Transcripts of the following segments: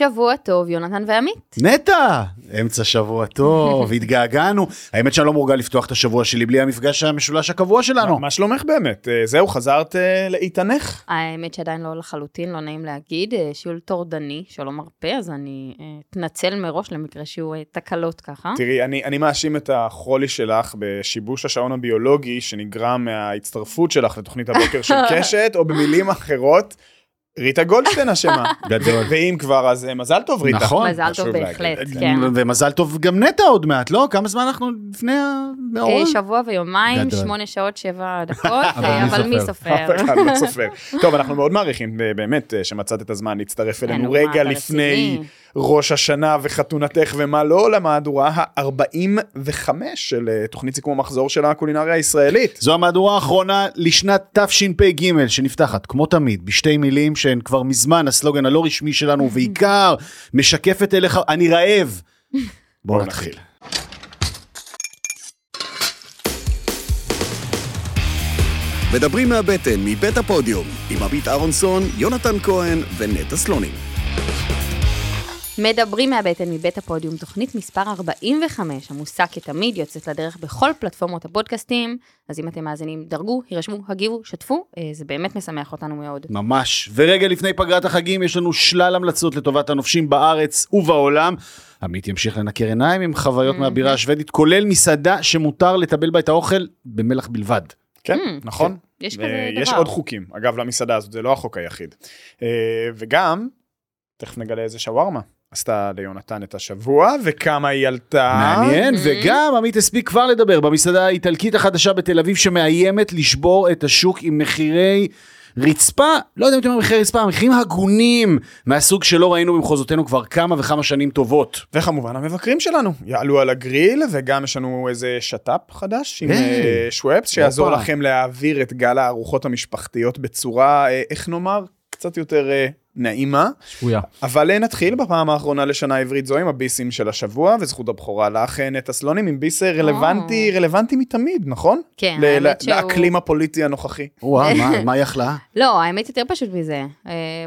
שבוע טוב, יונתן ועמית. נטע, אמצע שבוע טוב, התגעגענו. האמת שאני לא מורגל לפתוח את השבוע שלי בלי המפגש המשולש הקבוע שלנו. מה שלומך באמת? אה, זהו, חזרת אה, לאיתנך? האמת שעדיין לא לחלוטין, לא נעים להגיד, אה, שיעול טורדני שלא מרפה, אז אני אתנצל מראש למקרה שיהיו תקלות ככה. תראי, אני, אני מאשים את החולי שלך בשיבוש השעון הביולוגי שנגרם מההצטרפות שלך לתוכנית הבוקר של קשת, או במילים אחרות, ריטה גולדשטיין אשמה. גדול. ואם כבר, אז אה, מזל טוב, ריטה. נכון. מזל טוב. בהחלט, כן. ומזל טוב גם נטע עוד מעט, לא? כמה זמן אנחנו לפני המאורע? אה, שבוע ויומיים. שמונה שעות, שבע דקות, אבל אה, מי סופר? אף אחד לא סופר. טוב, אנחנו מאוד מעריכים באמת שמצאת את הזמן להצטרף אין, אלינו רגע לפני? ראש השנה וחתונתך ומה לא למהדורה ה-45 של אה, תוכנית סיכום המחזור של הקולינריה הישראלית. זו המהדורה האחרונה לשנת תשפ"ג שנפתחת, כמו תמיד, בשתי מילים שהן כבר מזמן הסלוגן הלא רשמי שלנו, ובעיקר משקפת אליך, אני רעב. בואו נתחיל. מדברים מהבטן, מבית הפודיום, עם עמית אהרונסון, יונתן כהן ונטע סלונים. מדברים מהבטן מבית הפודיום, תוכנית מספר 45, עמוסה כתמיד, יוצאת לדרך בכל פלטפורמות הפודקאסטים, אז אם אתם מאזינים, דרגו, הירשמו, הגיבו, שתפו, אה, זה באמת משמח אותנו מאוד. ממש. ורגע לפני פגרת החגים יש לנו שלל המלצות לטובת הנופשים בארץ ובעולם. עמית ימשיך לנקר עיניים עם חוויות מהבירה השוודית, כולל מסעדה שמותר לטבל בה את האוכל במלח בלבד. כן, Mm, נכון. יש כזה דבר. עוד חוקים, אגב, למסעדה הזאת, זה לא החוק היחיד. אה, וגם, תכף נגלה איזה שווארמה. עשתה ליונתן את השבוע, וכמה היא עלתה. מעניין, Mm-hmm. וגם עמית הספיק כבר לדבר במסעדה האיטלקית החדשה בתל אביב שמאיימת לשבור את השוק עם מחירי רצפה, לא יודע אם אתם אומרים מחירי רצפה, מחירים הגונים מהסוג שלא ראינו במחוזותינו כבר כמה וכמה שנים טובות. וכמובן המבקרים שלנו יעלו על הגריל, וגם יש לנו איזה שת"פ חדש עם. אה, שוואפס, שיעזור. לכם להעביר את גל הארוחות המשפחתיות בצורה, אה, איך נאמר, קצת יותר אה, נעימה. שבויה. אבל אה, נתחיל בפעם האחרונה לשנה העברית זו עם הביסים של השבוע, וזכות הבכורה לך, אה, נטע סלונים, עם ביס אה, רלוונטי, רלוונטי מתמיד, נכון? כן, ל- האמת ל- שהוא- לאקלים הפוליטי הנוכחי. וואו, מה- מה היא יכלה? לא, האמת יותר פשוט מזה,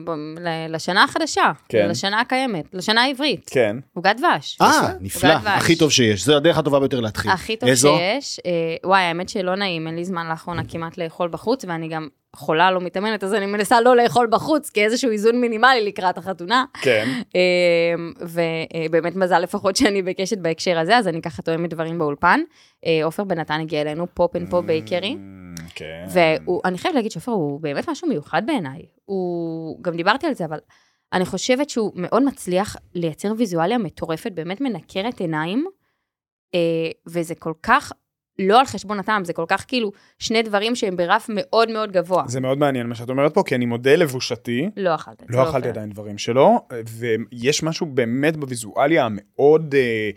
ב- ל- לשנה החדשה, כן. לשנה הקיימת, לשנה העברית, כן. עוגת דבש. אה, נפלא, דבש. הכי טוב שיש, זו הדרך הטובה ביותר להתחיל. הכי טוב איזו? שיש. אה, וואי, האמת שלא נעים, אין לי זמן לאחרונה כמעט לאכול בחוץ, ואני גם חולה, לא מתאמנת, אז אני מנסה לא לאכול בחוץ, כאיזשהו איזון מינימלי לקראת החתונה. כן. אה, ובאמת מזל לפחות שאני בקשת בהקשר הזה, אז אני ככה תואמת דברים באולפן. אה, עופר בן נתן הגיע אלינו, פופ אנד פופ bakery. Mm, כן. ואני חייבת להגיד שעופר הוא באמת משהו מיוחד בעיניי. הוא, גם דיברתי על זה, אבל אני חושבת שהוא מאוד מצליח לייצר ויזואליה מטורפת, באמת מנקרת עיניים, אה, וזה כל כך לא על חשבון הטעם, זה כל כך כאילו שני דברים שהם ברף מאוד מאוד גבוה. זה מאוד מעניין מה שאת אומרת פה, כי אני מודה לבושתי. לא אכלת את זה. לא אכלתי. עדיין דברים שלו, ויש משהו באמת בוויזואליה המאוד אה,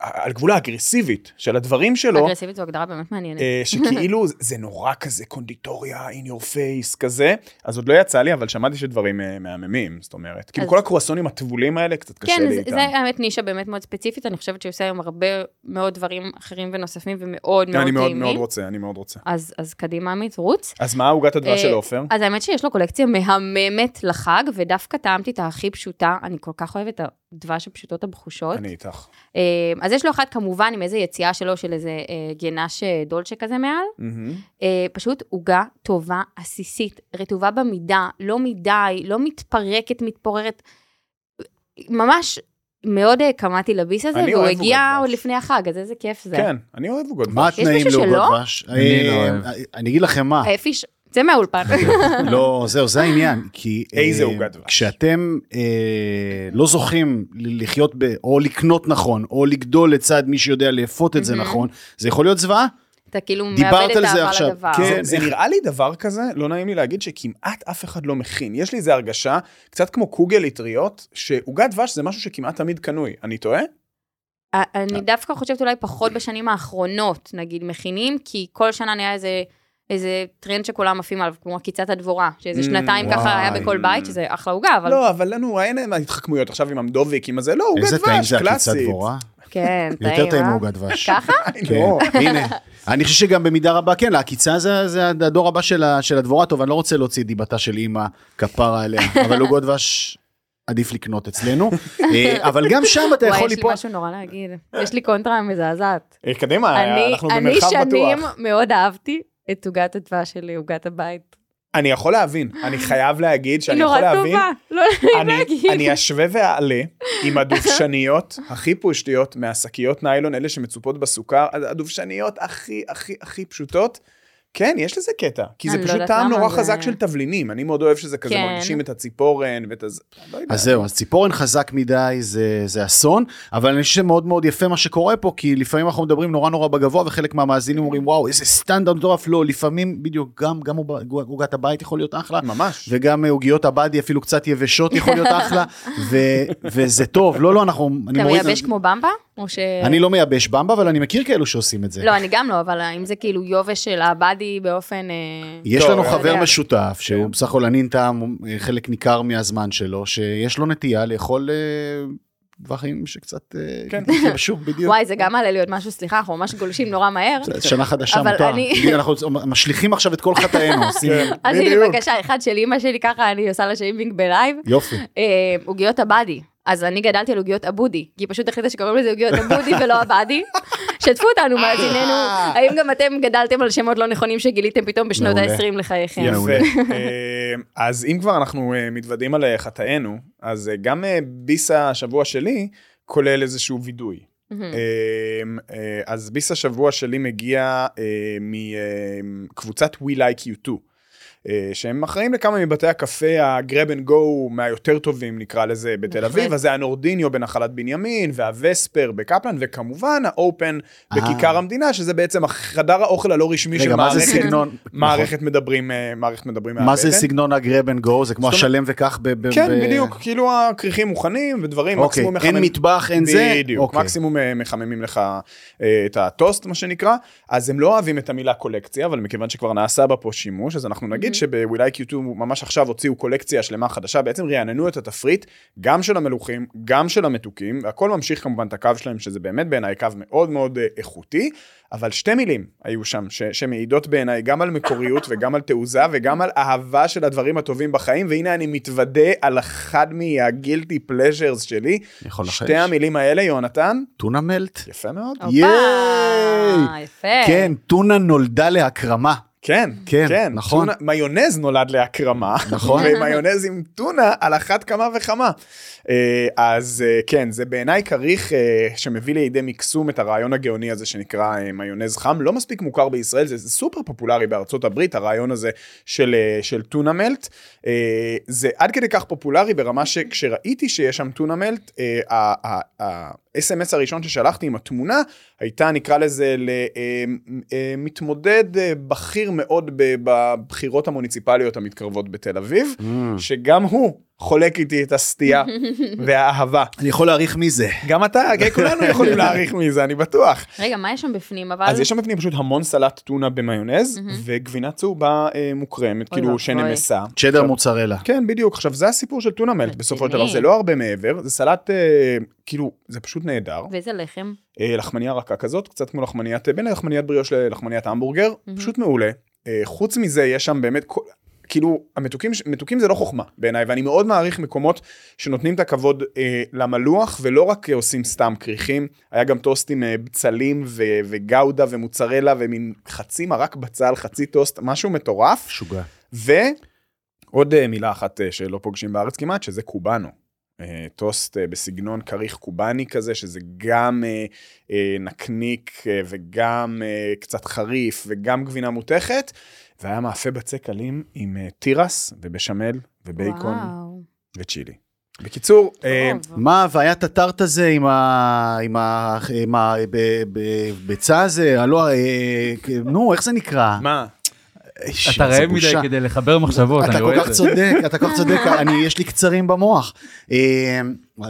על גבול האגרסיבית של הדברים שלו. אגרסיבית זו הגדרה באמת מעניינת. אה, שכאילו זה- נורא כזה קונדיטוריה in your face כזה, אז עוד לא יצא לי, אבל שמעתי שדברים אה, מהממים, זאת אומרת, כאילו כל הקרואסונים הטבולים האלה, קצת קשה כן, לי איתם. זה האמת נישה באמת מאוד ספציפית, אני חושבת שהוא עושה היום הרבה מאוד דברים אחרים ונוספים ומאוד מאוד אני מאוד טעימים. מאוד רוצה, אני מאוד רוצה. אז, קדימה עמית, רוץ. אז מה עוגת הדבש של אה, עופר? אז האמת שיש לו קולקציה מהממת לחג, ודווקא טעמתי את הכי פשוטה, אני כל כך אוהבת את הדבש הפשוטות הבחושות. אני איתך. אה, אז יש לו אחת כמובן עם איזה יציאה שלו של איזה אה, גנש אה, דולצ'ה כזה מעל. אה, פשוט עוגה טובה, עסיסית, רטובה במידה, לא מדי, לא מתפרקת, מתפוררת. ממש מאוד קמאתי לביס הזה, והוא הגיע עוד. לפני החג, אז איזה כיף זה. כן, אני אוהב עוגות מה דבש. התנאים מישהו לעוגות? דבש? אני לא אוהב. אני אגיד לכם מה, צא מהאולפן. לא, זהו, זה העניין, כי... איזה אה, עוגת דבש? כשאתם אה, לא זוכים לחיות, ב, או לקנות נכון, או לגדול לצד מי שיודע לאפות את זה. נכון, זה יכול להיות זוועה. אתה כאילו מאבד את האהבה עכשיו. לדבר. כן. זה, זה נראה לי דבר כזה, לא נעים לי להגיד שכמעט אף אחד לא מכין. יש לי איזה הרגשה, קצת כמו קוגל אטריות, שעוגת דבש זה משהו שכמעט תמיד קנוי. אני טועה? אני דווקא חושבת אולי פחות בשנים האחרונות, נגיד, מכינים, כי כל שנה נהיה איזה... איזה טרנד שכולם עפים עליו, כמו עקיצת הדבורה, שאיזה Mm, שנתיים ככה היה וואי. בכל בית, שזה אחלה עוגה, אבל לא, אבל לנו אין ההתחכמויות עכשיו עם המדוביק, עם הזה, לא, עוגת איזה טעים דבש, זה עקיצת קלאסית. דבורה. כן, יותר טעים אה? מעוגת דבש. ככה? כן, לא. הנה. אני חושב שגם במידה רבה, כן, לעקיצה זה, זה הדור הבא של, הדבורה. טוב, אני לא רוצה להוציא את דיבתה של אימא, כפרה עליה, אבל עוגות דבש, עדיף לקנות אצלנו, אה, אבל גם שם אתה וואי, יכול יש לי ליפול. משהו נורא להגיד. יש לי קונטרה מזעזעת. אה, קדימה, אני אנחנו אני במרחב שנים בטוח. מאוד אהבתי את עוגת הדבש שלי, עוגת הבית. אני יכול להבין, אני חייב להגיד היא שאני נורא יכול להבין. טובה, לא נעים להגיד. אני אשווה ואעלה עם הדובשניות הכי פושטיות מהשקיות ניילון, אלה שמצופות בסוכר, הדובשניות הכי הכי הכי פשוטות. כן, יש לזה קטע, כי זה לא פשוט טעם נורא חזק של תבלינים, אני מאוד אוהב שזה כזה כן. מרגישים את הציפורן ואת הזה, לא. אז זהו, אז ציפורן חזק מדי זה, זה אסון, אבל אני חושב שמאוד מאוד יפה מה שקורה פה, כי לפעמים אנחנו מדברים נורא נורא בגבוה, וחלק מהמאזינים אומרים, וואו, איזה סטנדרט מטורף, לא, לפעמים בדיוק גם, גם עוג- עוגת הבית יכול להיות אחלה, ממש. וגם אה, עוגיות הבאדי אפילו קצת יבשות יכול להיות אחלה, וזה טוב, לא, לא, אנחנו, אתה מייבש כמו במבה? או ש... אני לא מייבש במבה, אבל אני מכיר כאלו שעושים את זה. לא, אני גם לא, אבל אם זה כאילו יובש של הבאדי באופן... אה, יש טוב, לנו חבר. משותף, שהוא כן. בסך הכל ענין טעם אה, חלק ניכר מהזמן שלו, שיש לו נטייה לאכול אה, דברים שקצת כן. בשוק בדיוק. וואי, זה גם מעלה לי עוד משהו, סליחה, אנחנו ממש גולשים נורא מהר. שנה חדשה אבל מותר. אנחנו משליכים עכשיו את כל חטאינו, כן, אז הנה. בבקשה, אחד של אימא שלי, ככה אני עושה לה שיימינג ב live. יופי. עוגיות הבאדי. אז אני גדלתי על עוגיות אבודי, כי היא פשוט החליטה שקוראים לזה עוגיות אבודי ולא הבאדי. שתפו אותנו, מאזיננו, האם גם אתם גדלתם על שמות לא נכונים שגיליתם פתאום בשנות מעולה. ה-20 לחייכם? יפה. אה, אז אם כבר אנחנו אה, מתוודעים על אה, חטאינו, אז אה, גם אה, ביס השבוע שלי כולל איזשהו וידוי. אה, אה, אז ביס השבוע שלי מגיע אה, מקבוצת We Like You Too. אה, שהם אחראים לכמה מבתי הקפה ה grab and go מהיותר טובים נקרא לזה בתל. אביב, אז זה הנורדיניו בנחלת בנימין והווספר בקפלן וכמובן האופן אה. בכיכר המדינה שזה בעצם חדר האוכל הלא רשמי של מערכת? מערכת מדברים, אה, מערכת מדברים מה זה. סגנון ה grab and go? זה כמו השלם וכך ב... כן, בדיוק, כאילו הכריכים מוכנים ודברים, אוקיי, מקסימום אין מחממים. מטבח, אין זה? בדיוק, אוקיי. מקסימום מחממים לך את הטוסט, מה שנקרא. אז הם לא אוהבים את המילה קולקציה, אבל מכיוון שכבר נעשה בה פה שימוש, אז אנחנו נגיד שב-We Like You Too ממש עכשיו הוציאו קולקציה שלמה חדשה, בעצם רעננו את התפריט, גם של המלוכים, גם של המתוקים, והכל ממשיך כמובן את הקו שלהם, שזה באמת בעיניי קו מאוד מאוד אה, איכותי. אבל שתי מילים היו שם ש- שמעידות בעיניי גם על מקוריות וגם על תעוזה וגם על אהבה של הדברים הטובים בחיים והנה אני מתוודה על אחד מהגילטי פלז'רס שלי. יכול לחש. שתי המילים האלה יונתן, טונה מלט? יפה מאוד. יפה. כן, טונה נולדה להקרמה. כן, כן, כן, נכון. טונה, מיונז נולד להקרמה, נכון. ומיונז עם טונה על אחת כמה וכמה. אה, אז אה, כן, זה בעיניי כריך אה, שמביא לידי מקסום את הרעיון הגאוני הזה שנקרא מיונז חם, לא מספיק מוכר בישראל, זה, זה סופר פופולרי בארצות הברית, הרעיון הזה של, של טונה מלט. זה עד כדי כך פופולרי ברמה שכשראיתי שיש שם טונה מלט, ה-SMS הראשון ששלחתי עם התמונה הייתה נקרא לזה למתמודד בכיר מאוד בבחירות המוניציפליות המתקרבות בתל אביב, Mm. שגם הוא חולק איתי את הסטייה והאהבה. אני יכול להעריך מי זה. גם אתה, כן, כולנו יכולים להעריך מזה, אני בטוח. רגע, מה יש שם בפנים, אבל? אז יש שם בפנים פשוט המון סלט טונה במיונז, וגבינה צהובה אה, מוקרמת, כאילו. שנמסה. צ'דר מוצרלה. כן, בדיוק. עכשיו, זה הסיפור של טונה מלט, בסופו של דבר. זה לא הרבה מעבר, זה סלט, אה, כאילו, זה פשוט נהדר. ואיזה לחם? אה, לחמניה רכה כזאת, קצת כמו לחמניית, בין לחמניית בריאוש ללחמניית המבורגר, פשוט מעולה. חוץ מזה, יש שם באמת, כל- כאילו, המתוקים, מתוקים זה לא חוכמה בעיניי, ואני מאוד מעריך מקומות שנותנים את הכבוד אה, למלוח, ולא רק אה, עושים סתם כריכים, היה גם טוסט עם אה, בצלים ו- וגאודה ומוצרלה, ומין חצי מרק בצל, חצי טוסט, משהו מטורף. משוגע. ועוד אה, מילה אחת אה, שלא פוגשים בארץ כמעט, שזה קובאנו. אה, טוסט אה, בסגנון כריך קובאני כזה, שזה גם אה, אה, נקניק אה, וגם אה, קצת חריף וגם גבינה מותכת, והיה מאפה בצק קלים עם אה, תירס ובשמל ובייקון וואו. וצ'ילי. בקיצור, אה. מה הוויית הטארט הזה עם ה... עם ה... עם ה... ב- ב- ביצה הזה? הלא... אה, נו, איך זה נקרא? מה? איש, אתה רעב מדי. כדי לחבר מחשבות, אתה אני כל רואה כך את זה. צודק, אתה כל כך צודק, אני, יש לי קצרים במוח. אה,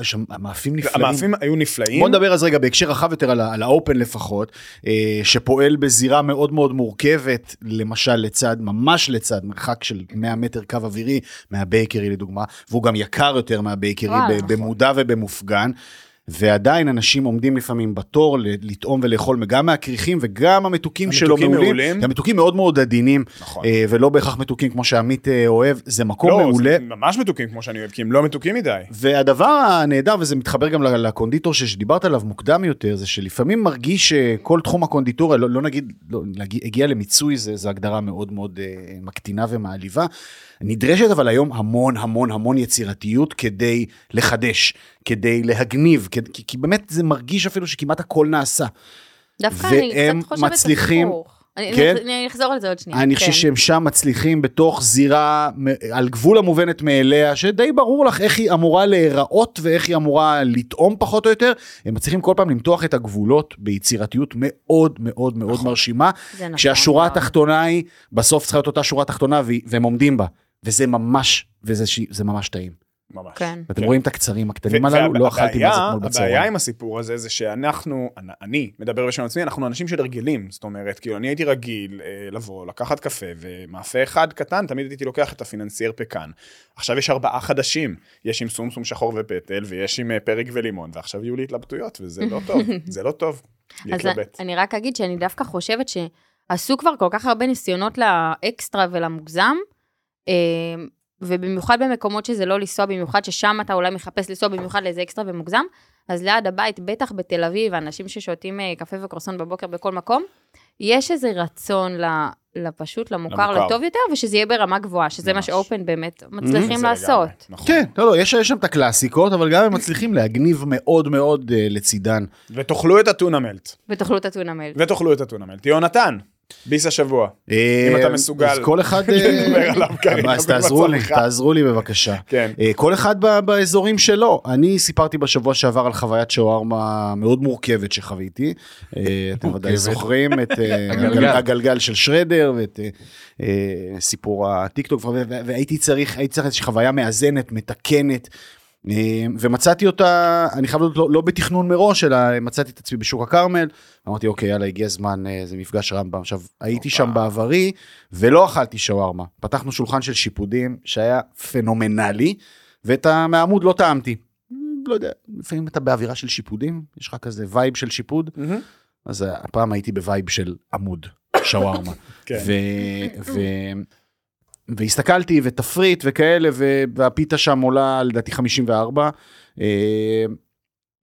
יש שם מאפים נפלאים. המאפים היו נפלאים. בוא נדבר אז רגע בהקשר רחב יותר על, האופן לפחות, אה, שפועל בזירה מאוד מאוד מורכבת, למשל לצד, ממש לצד, מרחק של 100 מטר קו אווירי מהבייקרי לדוגמה, והוא גם יקר יותר מהבייקרי, וואלה. ב- במודע ובמופגן. ועדיין אנשים עומדים לפעמים בתור לטעום ולאכול גם מהכריכים וגם המתוקים שלו המתוקים מעולים. מעולים. גם מתוקים מאוד מאוד עדינים, נכון. אה, ולא בהכרח מתוקים כמו שעמית אה, אוהב, זה מקום לא, מעולה. זה ממש מתוקים כמו שאני אוהב, כי הם לא מתוקים מדי. והדבר הנהדר, וזה מתחבר גם לקונדיטור שדיברת עליו מוקדם יותר, זה שלפעמים מרגיש שכל תחום הקונדיטוריה, לא, לא נגיד, לא, הגיע למיצוי, זה הגדרה מאוד מאוד אה, מקטינה ומעליבה. נדרשת אבל היום המון המון המון יצירתיות כדי לחדש, כדי להגניב, כי, כי, כי באמת זה מרגיש אפילו שכמעט הכל נעשה. דווקא אני קצת חושבת מצליחים- הפוך. אני- כן? אני אני אחזור על זה עוד שנייה. אני כן. חושב שהם שם מצליחים בתוך זירה על גבול המובנת מאליה, שדי ברור לך איך היא אמורה להיראות ואיך היא אמורה לטעום פחות או יותר. הם מצליחים כל פעם למתוח את הגבולות ביצירתיות מאוד מאוד מאוד מרשימה. זה נכון כשהשורה מאוד. התחתונה היא, בסוף צריכה להיות אותה שורה תחתונה והם עומדים בה. וזה ממש, וזה ממש טעים. ממש. כן. ואתם כן. רואים את הקצרים הקטנים ו- הללו, לא והבעיה- אכלתי מזה אתמול הבעיה בצהריים. עם הסיפור הזה זה שאנחנו, אני- אני מדבר בשם עצמי, אנחנו אנשים של הרגלים. זאת אומרת, כאילו, אני הייתי רגיל אה, לבוא, לקחת קפה, ומאפה אחד קטן, תמיד הייתי לוקח את הפיננסייר פקן. עכשיו יש ארבעה חדשים, יש עם סומסום שחור ופטל, ויש עם אה, פרק ולימון, ועכשיו יהיו לי התלבטויות, וזה לא טוב, זה לא טוב. אז להתלבט. אני רק אגיד שאני דווקא חושבת שעשו כבר כל כך הרבה ניסיונות לאקסטרה ולמוגזם, אה, ובמיוחד במקומות שזה לא לנסוע, במיוחד ששם אתה אולי מחפש לנסוע במיוחד לאיזה אקסטרה ומוגזם, אז ליד הבית, בטח בתל אביב, אנשים ששותים אה, קפה וקרוסון בבוקר בכל מקום, יש איזה רצון לפשוט, למוכר, למוכר. לטוב יותר, ושזה יהיה ברמה גבוהה, שזה מה ממש. שאופן באמת מצליחים זה לעשות. לגמרי, נכון. כן, לא, לא, יש יש שם את הקלאסיקות, אבל גם הם מצליחים להגניב מאוד מאוד אה, לצידן. ותאכלו את הטונה מלט. ותאכלו את הטונה מלט. ותאכלו את הטונה מלט. יונתן, ביס השבוע. אם אתה מסוגל אז כל אחד... אה, עליו כרגע אז תעזרו לי. תעזרו לי בבקשה. כן. אה, כל אחד באזורים שלו. אני סיפרתי בשבוע שעבר על חוויית שווארמה מאוד מורכבת שחוויתי. אה, אתם ודאי. זוכרים את אה, הגלגל. הגל- הגלגל של שרדר ואת אה, אה, סיפור הטיקטוק, והייתי צריך, הייתי צריך איזושהי חוויה מאזנת, מתקנת. אה, ומצאתי אותה, אני חייב להודות, לא, לא בתכנון מראש, אלא מצאתי את עצמי בשוק הכרמל. אמרתי, אוקיי, יאללה, הגיע הזמן, אה, זה מפגש רמב"ם. עכשיו, הייתי שם בעברי, ולא אכלתי שווארמה. פתחנו שולחן של שיפודים, שהיה פנומנלי, ואת המעמוד לא טעמתי. לא יודע, לפעמים אתה באווירה של שיפודים, יש לך כזה vibe של שיפוד. אז הפעם הייתי ב vibe של עמוד, שווארמה. כן. ו... ו... והסתכלתי ותפריט וכאלה והפיתה שם עולה לדעתי 54 אה,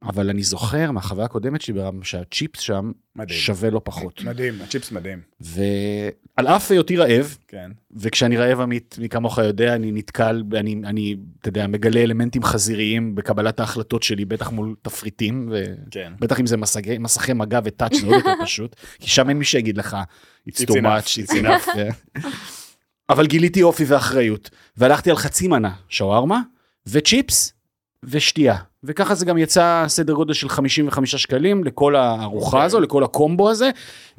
אבל אני זוכר מהחוויה הקודמת שלי ברם שהצ'יפס שם מדהים. שווה לא פחות מדהים, הצ'יפס מדהים. ועל אף היותי רעב כן. וכשאני רעב עמית מי כמוך יודע אני נתקל אני אני אתה יודע מגלה אלמנטים חזיריים בקבלת ההחלטות שלי בטח מול תפריטים ו... כן. בטח אם זה מסגי, מסכי מגע וטאץ' זה עוד יותר פשוט, כי שם אין מי שיגיד לך, it's It's too much, it's enough. אבל גיליתי אופי ואחריות, והלכתי על חצי מנה שווארמה, וצ'יפס, ושתייה. וככה זה גם יצא סדר גודל של 55 שקלים לכל הארוחה הזו, לכל הקומבו הזה.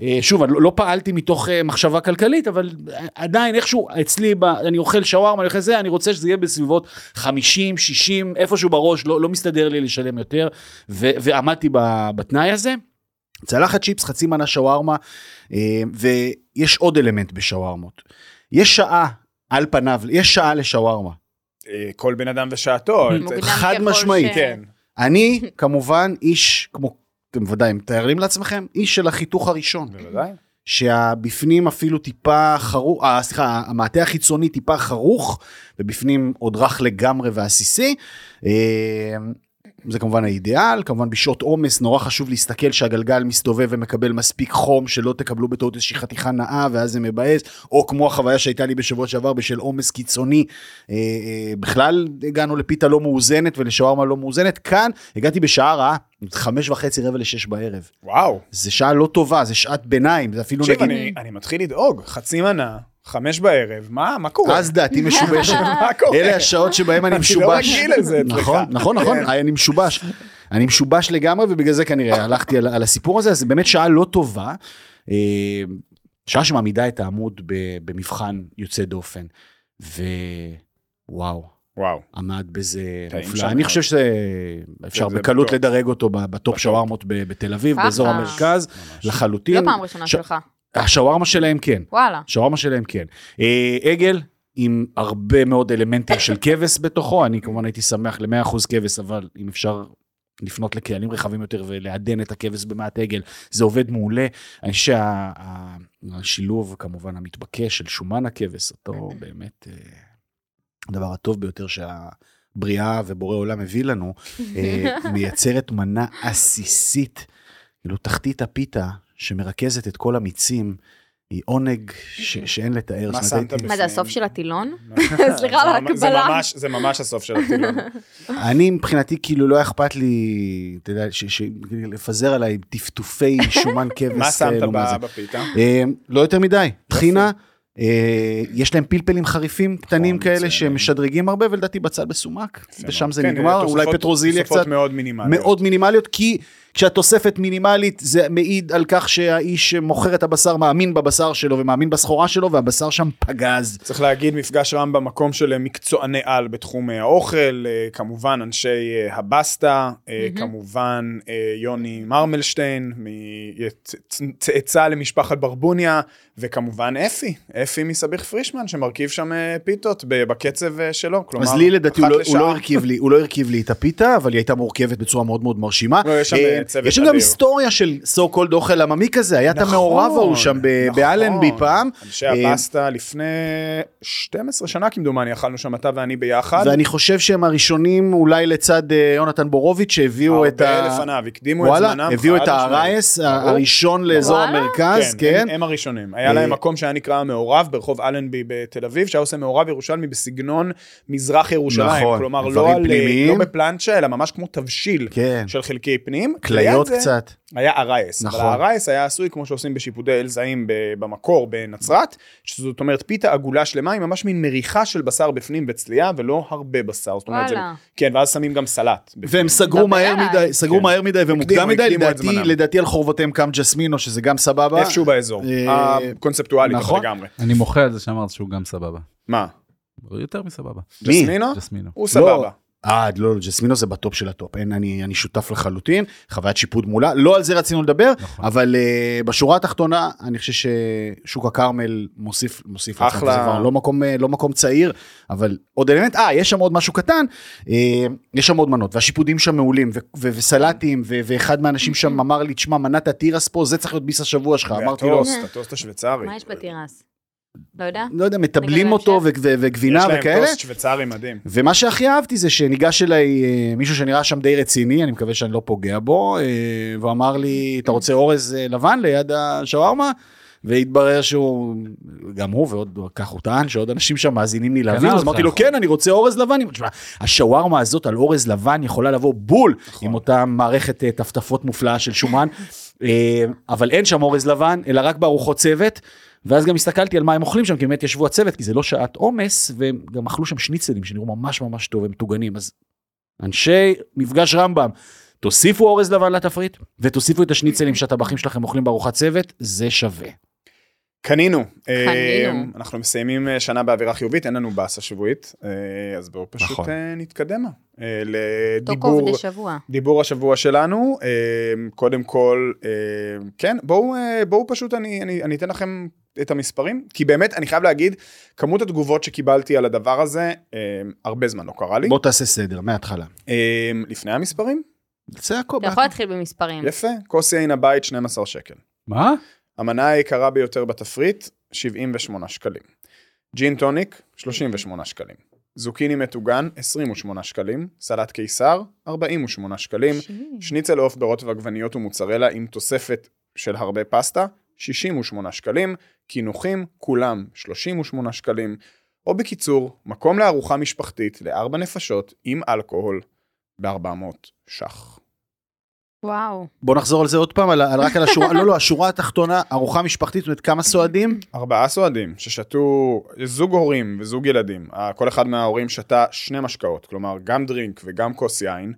אה, שוב, אני לא, לא פעלתי מתוך אה, מחשבה כלכלית, אבל עדיין איכשהו אצלי, ב, אני אוכל שווארמה, אני אוכל זה, אני רוצה שזה יהיה בסביבות 50, 60, איפשהו בראש, לא, לא מסתדר לי לשלם יותר, ו, ועמדתי בתנאי הזה. צלחת צ'יפס, חצי מנה שווארמה, אה, ויש עוד אלמנט בשווארמות. יש שעה, על פניו, יש שעה לשווארמה. אה, כל בן אדם ושעתו. חד משמעית. כן. אני, כמובן, איש, כמו, אתם ודאי מתארים לעצמכם, איש של החיתוך הראשון. בוודאי. שהבפנים אפילו טיפה חרוך, אה, סליחה, המעטה החיצוני טיפה חרוך, ובפנים עוד רך לגמרי ועסיסי. זה כמובן האידיאל, כמובן בשעות עומס נורא חשוב להסתכל שהגלגל מסתובב ומקבל מספיק חום, שלא תקבלו בטעות איזושהי חתיכה נאה ואז זה מבאס, או כמו החוויה שהייתה לי בשבוע שעבר בשל עומס קיצוני, אה, אה, בכלל הגענו לפיתה לא מאוזנת ולשווארמה לא מאוזנת, כאן הגעתי בשעה רעה, חמש וחצי רבע לשש בערב. וואו. זה שעה לא טובה, זה שעת ביניים, זה אפילו תקשיב, נגיד... אני אני מתחיל לדאוג. חצי מנה, חמש בערב, מה מה קורה? אז דעתי משובשת. מה קורה? אלה השעות שבהם אני אני משובש. לא רגיל לזה אצלך. נכון, נכון, נכון, כן. אני משובש. אני משובש לגמרי, ובגלל זה כנראה הלכתי על, על הסיפור הזה, אז זה באמת שעה לא טובה. אה, שעה שמעמידה את העמוד במבחן יוצא דופן. ווואו, וואו. עמד בזה מופלא. אני. חושב שאפשר בקלות. לדרג אותו ב- בטופ. שווארמות ב- בתל אביב. באזור המרכז, לחלוטין. לא פעם ראשונה שלך. השווארמה שלהם כן. וואלה. שווארמה שלהם כן. אה, עגל עם הרבה מאוד אלמנטים של כבש בתוכו, אני כמובן הייתי שמח ל-100% כבש, אבל אם אפשר לפנות לקהלים רחבים יותר ולעדן את הכבש במעט עגל, זה עובד מעולה. אני חושב שהשילוב כמובן המתבקש של שומן הכבש, אותו באמת אה, הדבר הטוב ביותר שהבריאה ובורא עולם הביא לנו, אה, מייצרת מנה עסיסית, כאילו תחתית הפיתה שמרכזת את כל המיצים. היא עונג ש- שאין לתאר. מה שמת הייתי- מה זה הסוף של הטילון? זה סליחה על ההקבלה. ממש- זה ממש הסוף של הטילון. אני מבחינתי כאילו לא אכפת לי, אתה יודע, ש- ש- לפזר עליי טפטופי שומן כבש. מה שמת בפיתה? אה, לא יותר מדי, טחינה, אה, יש להם פלפלים חריפים קטנים כאלה מצוין. שמשדרגים הרבה ולדעתי בצל בסומק, ושם. זה כן, נגמר, אולי תוספות- פטרוזיליה תוספות קצת, מאוד מינימליות. מאוד מינימליות, כי כשהתוספת מינימלית זה מעיד על כך שהאיש שמוכר את הבשר מאמין בבשר שלו ומאמין בסחורה שלו והבשר שם פגז. צריך להגיד, מפגש רם במקום של מקצועני על בתחום האוכל, אה, כמובן אנשי אה, הבסטה, אה. כמובן יוני מרמלשטיין, מצאצא למשפחת ברבוניה, וכמובן אפי, אפי מסביח פרישמן, שמרכיב שם פיתות בקצב שלו. כלומר, אז לי לדעתי הוא לא- הוא לא לשעה. הרכיב לי, הוא לא הרכיב לי את הפיתה, אבל היא הייתה מורכבת בצורה מאוד מאוד מרשימה. לא, יש שם, צוות יש שם גם. היסטוריה של so called אוכל עממי כזה, היה את נכון, המעורב ההוא שם ב- נכון. באלנבי פעם. אנשי אה, הבסטה לפני 12 שנה כמדומני, אכלנו שם אתה ואני ביחד. ואני חושב שהם הראשונים אולי לצד אה, יונתן בורוביץ' שהביאו את ה... הרבה לפניו, הקדימו את זמנם. הביאו את. הארייס. הראשון לאזור? המרכז, כן, כן. הם, הראשונים. היה אה, להם מקום שהיה נקרא המעורב ברחוב אלנבי בתל אביב, שהיה עושה מעורב ירושלמי בסגנון מזרח ירושלים. נכון, כלומר, דברים לא. לא בפלנצ'ה, אלא ממש כמו תבשיל כן, של חלקי פנים. כליות קצת. היה ארייס. נכון. אבל הארייס היה עשוי כמו שעושים בשיפודי אל זעים ב- במקור בנצרת, שזאת אומרת פיתה עגולה שלמה עם ממש מין מריחה של בשר בפנים וצלייה, ולא הרבה בשר. זאת אומרת, זה. כן, ואז שמים גם סלט. בפנים. והם סגרו מהר. מדי, סגרו כן. מהר מדי ומוקדם מדי, לדעתי. לדעתי על חורבותיהם קם ג'סמינו, שזה גם סבבה. איפשהו באזור. אה, הקונספטואלית נכון. לגמרי. אני מוחה על זה שאמרת שהוא גם סבבה. מה? יותר מסבבה. מי? ג'סמינו? ג'סמינו. הוא סבבה. אה, לא, ג'סמינו זה ב top של ה top, אין, אני, אני שותף לחלוטין, חוויית שיפוט מעולה, לא על זה רצינו לדבר, נכון. אבל uh, בשורה התחתונה, אני חושב ששוק הכרמל מוסיף, מוסיף אחלה. זה כבר לא מקום, אה, לא מקום צעיר, אבל עוד אלמנט, אה, יש שם עוד משהו קטן, אה, יש שם עוד מנות, והשיפודים שם מעולים, ו- ו- וסלטים, ו- ואחד מהאנשים שם אמר לי, תשמע, מנת התירס פה, זה צריך להיות ביס השבוע שלך, אמרתי לו, והטוסט, הטוסט השוויצרי. מה יש בתירס? לא יודע? לא יודע, מטבלים אותו בהמשך. ו- ו- וגבינה יש להם וכאלה, טוסט שוויצרי מדהים. ומה שהכי אהבתי זה שניגש אליי אה, מישהו שנראה שם די רציני, אני מקווה שאני לא פוגע בו, אה, והוא אמר לי, אתה רוצה אורז אה, לבן ליד השווארמה? והתברר שהוא, גם הוא ועוד כך הוא טען, שעוד אנשים שם מאזינים לי להבין, אז. אמרתי לו, כן, אני רוצה אורז לבן. תשמע, השווארמה הזאת על אורז לבן יכולה לבוא בול נכון. עם אותה מערכת טפטפות מופלאה של שומן, אבל אין שם אורז לבן, אלא רק בארוחות צוות. ואז גם הסתכלתי על מה הם אוכלים שם, כי באמת ישבו הצוות, כי זה לא שעת עומס, והם גם אכלו שם שניצלים שנראו ממש ממש טוב, הם מטוגנים. אז אנשי מפגש רמב"ם, תוסיפו אורז לבן לתפריט, ותוסיפו את השניצלים שהטבחים שלכם אוכלים בארוחת צוות, זה שווה. קנינו. קנינו. אה, אנחנו מסיימים אה, שנה באווירה חיובית, אין לנו באסה שבועית, אה, אז בואו פשוט נכון. נתקדם. טוקוב לדיבור. דיבור השבוע שלנו, קודם כל, כן, בואו בואו פשוט אני, אני, אני אתן לכם את המספרים, כי באמת, אני חייב להגיד, כמות התגובות שקיבלתי על הדבר הזה, אה, הרבה זמן לא קרה לי. בוא תעשה סדר, מההתחלה. אה, לפני המספרים, זה הכל. אתה יכול להתחיל במספרים. יפה, כוס יין הבית 12 שקל. מה? המנה היקרה ביותר בתפריט, 78 שקלים. ג'ין טוניק, 38 שקלים. זוקיני מטוגן, 28 שקלים. סלט קיסר, 48 שקלים. שניצל עוף ברוטב עגבניות ומוצרלה עם תוספת של הרבה פסטה, 68 שקלים. קינוחים, כולם 38 שקלים. או בקיצור, מקום לארוחה משפחתית לארבע נפשות עם אלכוהול ב-400 ש"ח. וואו. בוא נחזור על זה עוד פעם, על, על, רק על השורה, לא, לא, השורה התחתונה, ארוחה משפחתית, זאת אומרת, כמה סועדים? ארבעה סועדים ששתו, זוג הורים וזוג ילדים, כל אחד מההורים שתה שני משקאות, כלומר גם דרינק וגם כוס יין,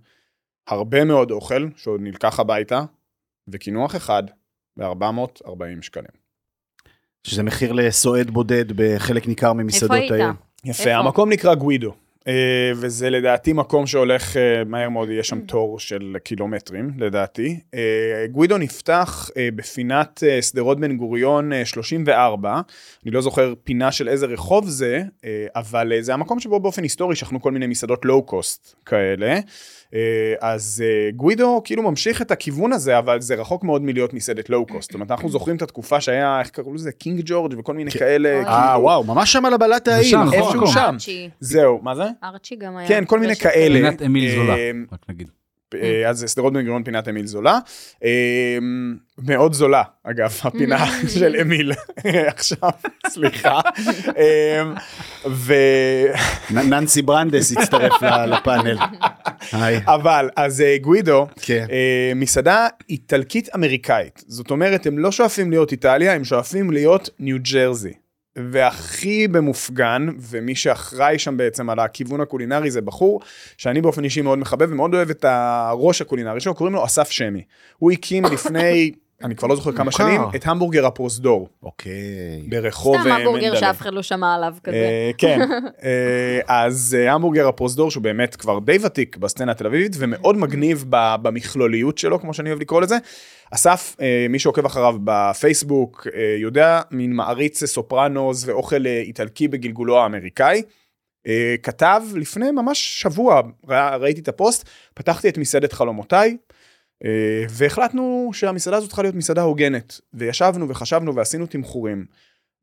הרבה מאוד אוכל שעוד נלקח הביתה, וקינוח אחד ב-440 שקלים. שזה מחיר לסועד בודד בחלק ניכר ממסעדות איפה העיר. היית? יפה, איפה? המקום נקרא גווידו, אה, וזה לדעתי מקום שהולך אה, מהר מאוד, יש שם תור של קילומטרים, לדעתי. אה, גווידו נפתח בפינת שדרות בן גוריון אה, 34, אני לא זוכר פינה של איזה רחוב זה, אבל זה המקום שבו באופן היסטורי שכנו כל מיני מסעדות לואו-קוסט כאלה. אה, אז אה, גווידו כאילו ממשיך את הכיוון הזה, אבל זה רחוק מאוד מלהיות מסעדת לואו-קוסט. זאת אומרת, אנחנו זוכרים את התקופה שהיה, איך קראו לזה? קינג ג'ורג' וכל מיני כאלה. אוי. אה, כאילו- וואו, ממש שם על הבלט שם, נכון? איפשהו מקום. שם. זהו, מה זה? ארצ'י גם היה. כן, כל מיני. כאלה. פינת אמיל זולה, אה, רק נגיד. אה, אז שדרות בן גוריון פינת אמיל זולה. אה, מאוד זולה, אגב, הפינה של אמיל עכשיו, סליחה. אה, ו... ננסי ברנדס הצטרף ל- לפאנל. אבל, אז גווידו, כן. מסעדה איטלקית אמריקאית. זאת אומרת, הם לא שואפים להיות איטליה, הם שואפים להיות ניו ג'רזי. והכי במופגן, ומי שאחראי שם בעצם על הכיוון הקולינרי זה בחור, שאני באופן אישי מאוד מחבב ומאוד אוהב את הראש הקולינרי שלו, קוראים לו אסף שמי. הוא הקים לפני, אני כבר לא זוכר כמה. שנים, את המבורגר הפרוזדור, אוקיי. ברחוב סתם אה, המבורגר מנדלה. שאף אחד לא שמע עליו כזה. אה, כן, אה, אז המבורגר הפרוזדור שהוא באמת כבר די ותיק בסצנה התל אביבית ומאוד מגניב ב- במכלוליות שלו כמו שאני אוהב לקרוא לזה. אסף, מי שעוקב אחריו בפייסבוק יודע, מין מעריץ סופרנוס ואוכל איטלקי בגלגולו האמריקאי. כתב לפני ממש שבוע, רא- ראיתי את הפוסט, פתחתי את מסעדת חלומותיי. אה, והחלטנו שהמסעדה הזאת צריכה להיות מסעדה הוגנת וישבנו וחשבנו ועשינו תמחורים.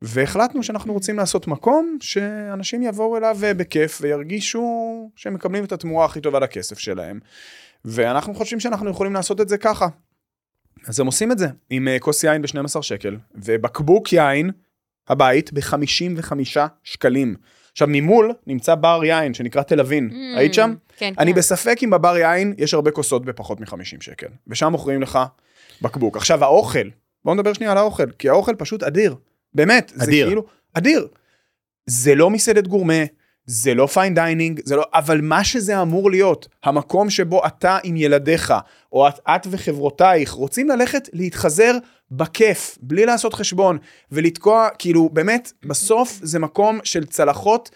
והחלטנו שאנחנו רוצים לעשות מקום שאנשים יבואו אליו אה, בכיף וירגישו שהם מקבלים את התמורה הכי טובה לכסף שלהם. ואנחנו חושבים שאנחנו יכולים לעשות את זה ככה. אז הם עושים את זה עם אה, כוס יין ב-12 שקל ובקבוק יין הבית ב-55 שקלים. עכשיו ממול נמצא בר יין שנקרא תל אביב, Mm, היית שם? כן, אני כן. בספק אם בבר יין יש הרבה כוסות בפחות מ-50 שקל, ושם מוכרים לך בקבוק. עכשיו האוכל, בוא נדבר שנייה על האוכל, כי האוכל פשוט אדיר, באמת, זה אדיר. כאילו, אדיר. זה לא מסעדת גורמה, זה לא fine dining, זה לא, אבל מה שזה אמור להיות, המקום שבו אתה עם ילדיך, או את, את וחברותייך רוצים ללכת להתחזר בכיף, בלי לעשות חשבון, ולתקוע, כאילו, באמת, בסוף זה מקום של צלחות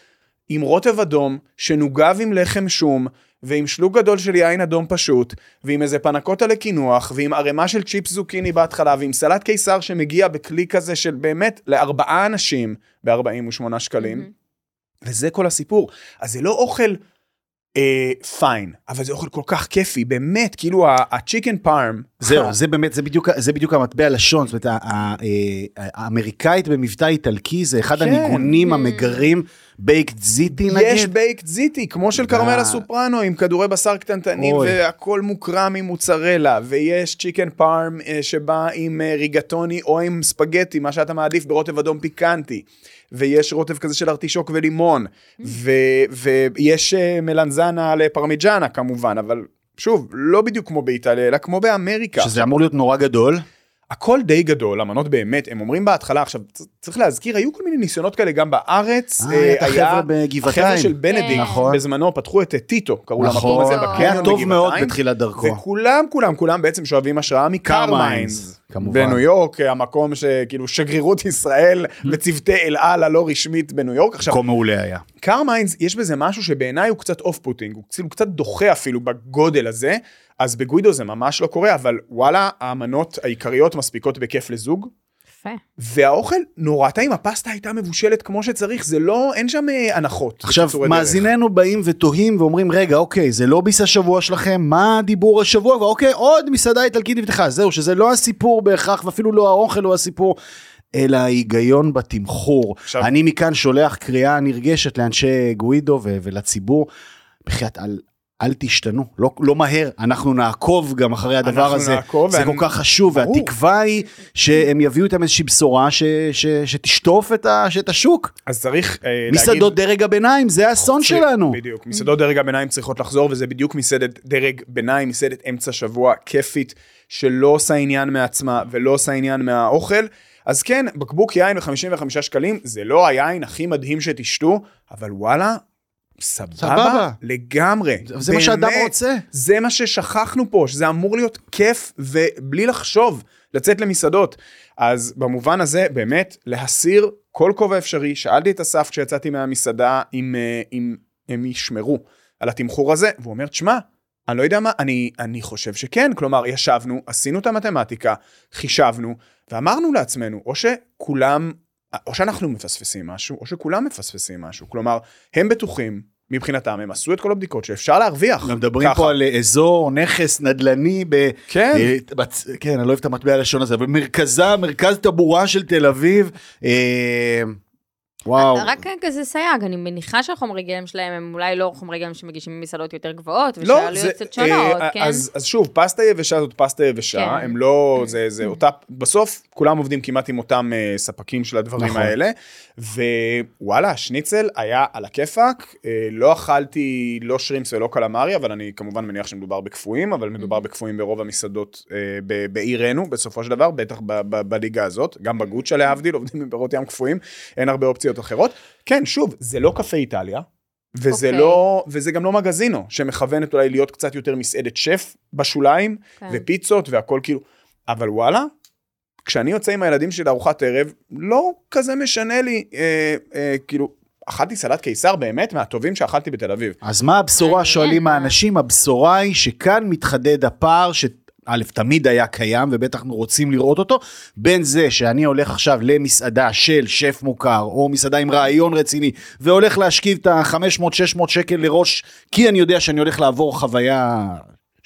עם רוטב אדום, שנוגב עם לחם שום, ועם שלוק גדול של יין אדום פשוט, ועם איזה פנקוטה לקינוח, ועם ערימה של צ'יפס זוקיני בהתחלה, ועם סלט קיסר שמגיע בכלי כזה של באמת לארבעה אנשים ב-48 שקלים. וזה כל הסיפור. אז זה לא אוכל אה, פיין, אבל זה אוכל כל כך כיפי, באמת, כאילו הצ'יקן פארם. זהו, זה באמת, זה בדיוק, זה בדיוק המטבע לשון, זאת אומרת, אה, האמריקאית במבטא איטלקי זה אחד כן. הניגונים המגרים, בייקד זיטי יש נגיד. בייקד זיטי, כמו של כרמלה. סופרנו, עם כדורי בשר קטנטנים, אוי. והכל מוקרם עם מוצרלה, ויש צ'יקן פארם אה, שבא עם אה, ריגטוני או עם ספגטי, מה שאתה מעדיף ברוטב אדום פיקנטי. ויש רוטב כזה של ארטישוק ולימון, ו- ויש אה, מלנזנה לפרמיג'נה כמובן, אבל שוב, לא בדיוק כמו באיטליה, אלא כמו באמריקה. שזה אמור להיות נורא גדול. הכל די גדול, המנות באמת, הם אומרים בהתחלה, עכשיו צריך להזכיר, היו כל מיני ניסיונות כאלה גם בארץ. אה, את החבר'ה בגבעתיים. החבר'ה של בנדיקט, נכון. בזמנו פתחו את טיטו, קראו למקום נכון, הזה זה בקניון היה בגבעתיים. טוב מאוד בתחילת דרכו. וכולם, כולם, כולם בעצם שואבים השראה מקרמיינס. כמובן. בניו יורק, המקום שכאילו שגרירות ישראל וצוותי אל על הלא רשמית בניו יורק. עכשיו, מקום מעולה היה. קרמיינס, יש בזה משהו שבעיניי הוא קצת off-putting, הוא כאילו קצת דוחה אפילו בגודל הזה, אז בגוידו זה ממש לא קורה, אבל וואלה, המנות העיקריות מספיקות בכיף לזוג, יפה. והאוכל נורא טעים, הפסטה הייתה מבושלת כמו שצריך, זה לא, אין שם אה, הנחות. עכשיו. מאזיננו באים ותוהים ואומרים, רגע, אוקיי, זה לא ביס השבוע שלכם, מה הדיבור השבוע? ואוקיי, עוד מסעדה איטלקית נפתחה. זהו, שזה לא הסיפור בהכרח, ואפילו לא האוכל הוא הסיפור. אלא ההיגיון בתמחור. עכשיו- אני מכאן שולח קריאה נרגשת לאנשי גווידו ו- ולציבור, בחייאת, אל, אל תשתנו, לא, לא מהר, אנחנו נעקוב גם אחרי הדבר הזה, נעקוב, זה ואני- כל כך חשוב, ברור. והתקווה היא שהם יביאו איתם איזושהי בשורה ש, ש, שתשטוף את, ה, את השוק. אז צריך אה, להגיד... מסעדות דרג הביניים, זה האסון זה- שלנו. בדיוק, מסעדות דרג הביניים צריכות לחזור, וזה בדיוק מסעדת דרג ביניים, מסעדת אמצע שבוע כיפית, שלא עושה עניין מעצמה ולא עושה עניין מהאוכל. אז כן, בקבוק יין ב-55 שקלים, זה לא היין הכי מדהים שתשתו, אבל וואלה, סבבה, סבבה. לגמרי. זה מה שאדם באמת, רוצה. זה מה ששכחנו פה, שזה אמור להיות כיף ובלי לחשוב, לצאת למסעדות. אז במובן הזה, באמת, להסיר כל כובע אפשרי. שאלתי את אסף כשיצאתי מהמסעדה אם, אה, אם הם ישמרו על התמחור הזה, והוא אומר, תשמע, אני לא יודע מה, אני, אני חושב שכן. כלומר, ישבנו, עשינו את המתמטיקה, חישבנו, ואמרנו לעצמנו, או שכולם, או שאנחנו מפספסים משהו, או שכולם מפספסים משהו. כלומר, הם בטוחים מבחינתם, הם עשו את כל הבדיקות שאפשר להרוויח. אנחנו מדברים ככה. פה על אזור, נכס נדל"ני, ב... כן. אה, בצ- כן, אני לא אוהב את המטבע הלשון הזה, אבל מרכזה, מרכז טבורה של תל אביב. אה, וואו. רק כזה סייג, אני מניחה שהחומרי גלם שלהם הם אולי לא חומרי גלם שמגישים ממסעדות יותר גבוהות, לא, ושהעלויות זה, קצת שונות, אה, כן? אז, אז שוב, פסטה יבשה זאת פסטה יבשה, כן. הם לא, זה, זה אותה, בסוף כולם עובדים כמעט עם אותם אה, ספקים של הדברים נכון. האלה, ווואלה, השניצל היה על הכיפאק, אה, לא אכלתי לא שרימפס ולא קלמרי, אבל אני כמובן מניח שמדובר בקפואים, אבל מדובר בקפואים ברוב המסעדות אה, ב- בעירנו, בסופו של דבר, בטח בליגה הזאת, גם בגוצ'ה להבדיל, עובדים עם פירות ים קפואים, אין הרבה אופציות אחרות. כן, שוב, זה לא קפה איטליה. וזה אוקיי. לא, וזה גם לא מגזינו, שמכוונת אולי להיות קצת יותר מסעדת שף בשוליים, כן. ופיצות והכל כאילו, אבל וואלה, כשאני יוצא עם הילדים שלי לארוחת ערב, לא כזה משנה לי, אה, אה, כאילו, אכלתי סלט קיסר באמת מהטובים שאכלתי בתל אביב. אז מה הבשורה. שואלים האנשים? הבשורה היא שכאן מתחדד הפער ש... א', תמיד היה קיים, ובטח אנחנו רוצים לראות אותו, בין זה שאני הולך עכשיו למסעדה של שף מוכר, או מסעדה עם רעיון רציני, והולך להשכיב את ה-500-600 שקל לראש, כי אני יודע שאני הולך לעבור חוויה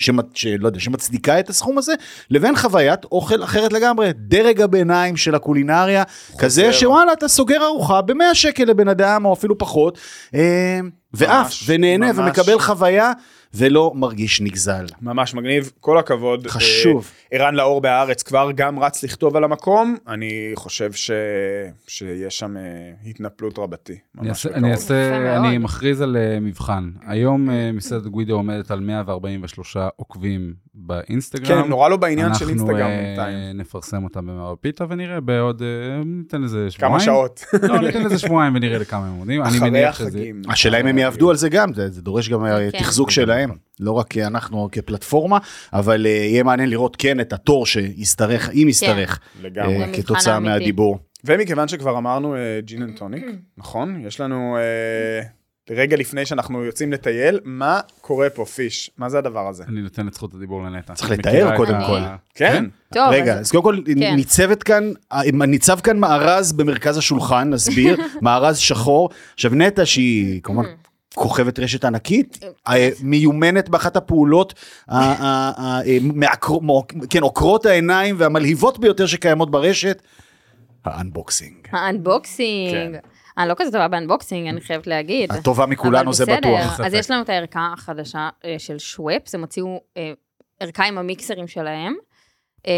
שמת, שלא יודע, שמצדיקה את הסכום הזה, לבין חוויית אוכל אחרת לגמרי. דרג הביניים של הקולינריה, כזה שוואלה, אתה סוגר ארוחה ב-100 שקל לבן אדם, או אפילו פחות, אה, ממש, ונהנה, ממש. ומקבל חוויה, ולא מרגיש נגזל. ממש מגניב, כל הכבוד. חשוב. אה, ערן לאור בהארץ כבר גם רץ לכתוב על המקום, אני חושב ש... שיש שם אה, התנפלות רבתי. אני ממש אעשה- בקרוב. אני אעשה. אני מכריז על אה, מבחן. היום אה, מסעדת גווידו עומדת על 143 עוקבים באינסטגרם. כן, נורא לא בעניין של אנחנו אינסטגרם אה, בינתיים. נפרסם אותם במערב פיתה ונראה בעוד, אה, ניתן לזה שבועיים. כמה שעות. לא, ניתן לזה שבועיים ונראה לכמה הם עומדים. אני אחרי. החגים. השאלה אם הם יעבדו על זה גם, זה, זה דורש גם אה, כן. תחזוק שלהם, לא רק אנחנו כפלטפורמה, אבל אה, יהיה מעניין לראות כן את התור שישתרך, אם ישתרך. אה, זה מבחן כתוצאה. מהדיבור. ומכיוון שכבר אמרנו gin and tonic, נכון? יש לנו רגע לפני שאנחנו יוצאים לטייל, מה קורה פה, פיש? מה זה הדבר הזה? אני נותן את זכות הדיבור לנטע. צריך לתאר קודם כל. כן? טוב, רגע, אז- קודם כל כן. ניצבת כאן, אה, ניצב כאן מארז במרכז השולחן, נסביר, מארז שחור. עכשיו נטע שהיא כמובן כוכבת רשת ענקית, אה, מיומנת באחת הפעולות אה, כן, עוקרות העיניים והמלהיבות ביותר שקיימות ברשת, האנבוקסינג. האנבוקסינג. אני לא כזה טובה ב unboxing, אני חייבת להגיד. הטובה מכולנו זה. בטוח. אז יש לנו את הערכה החדשה אה, של שוופס, הם הוציאו אה, ערכה עם המיקסרים שלהם. אה,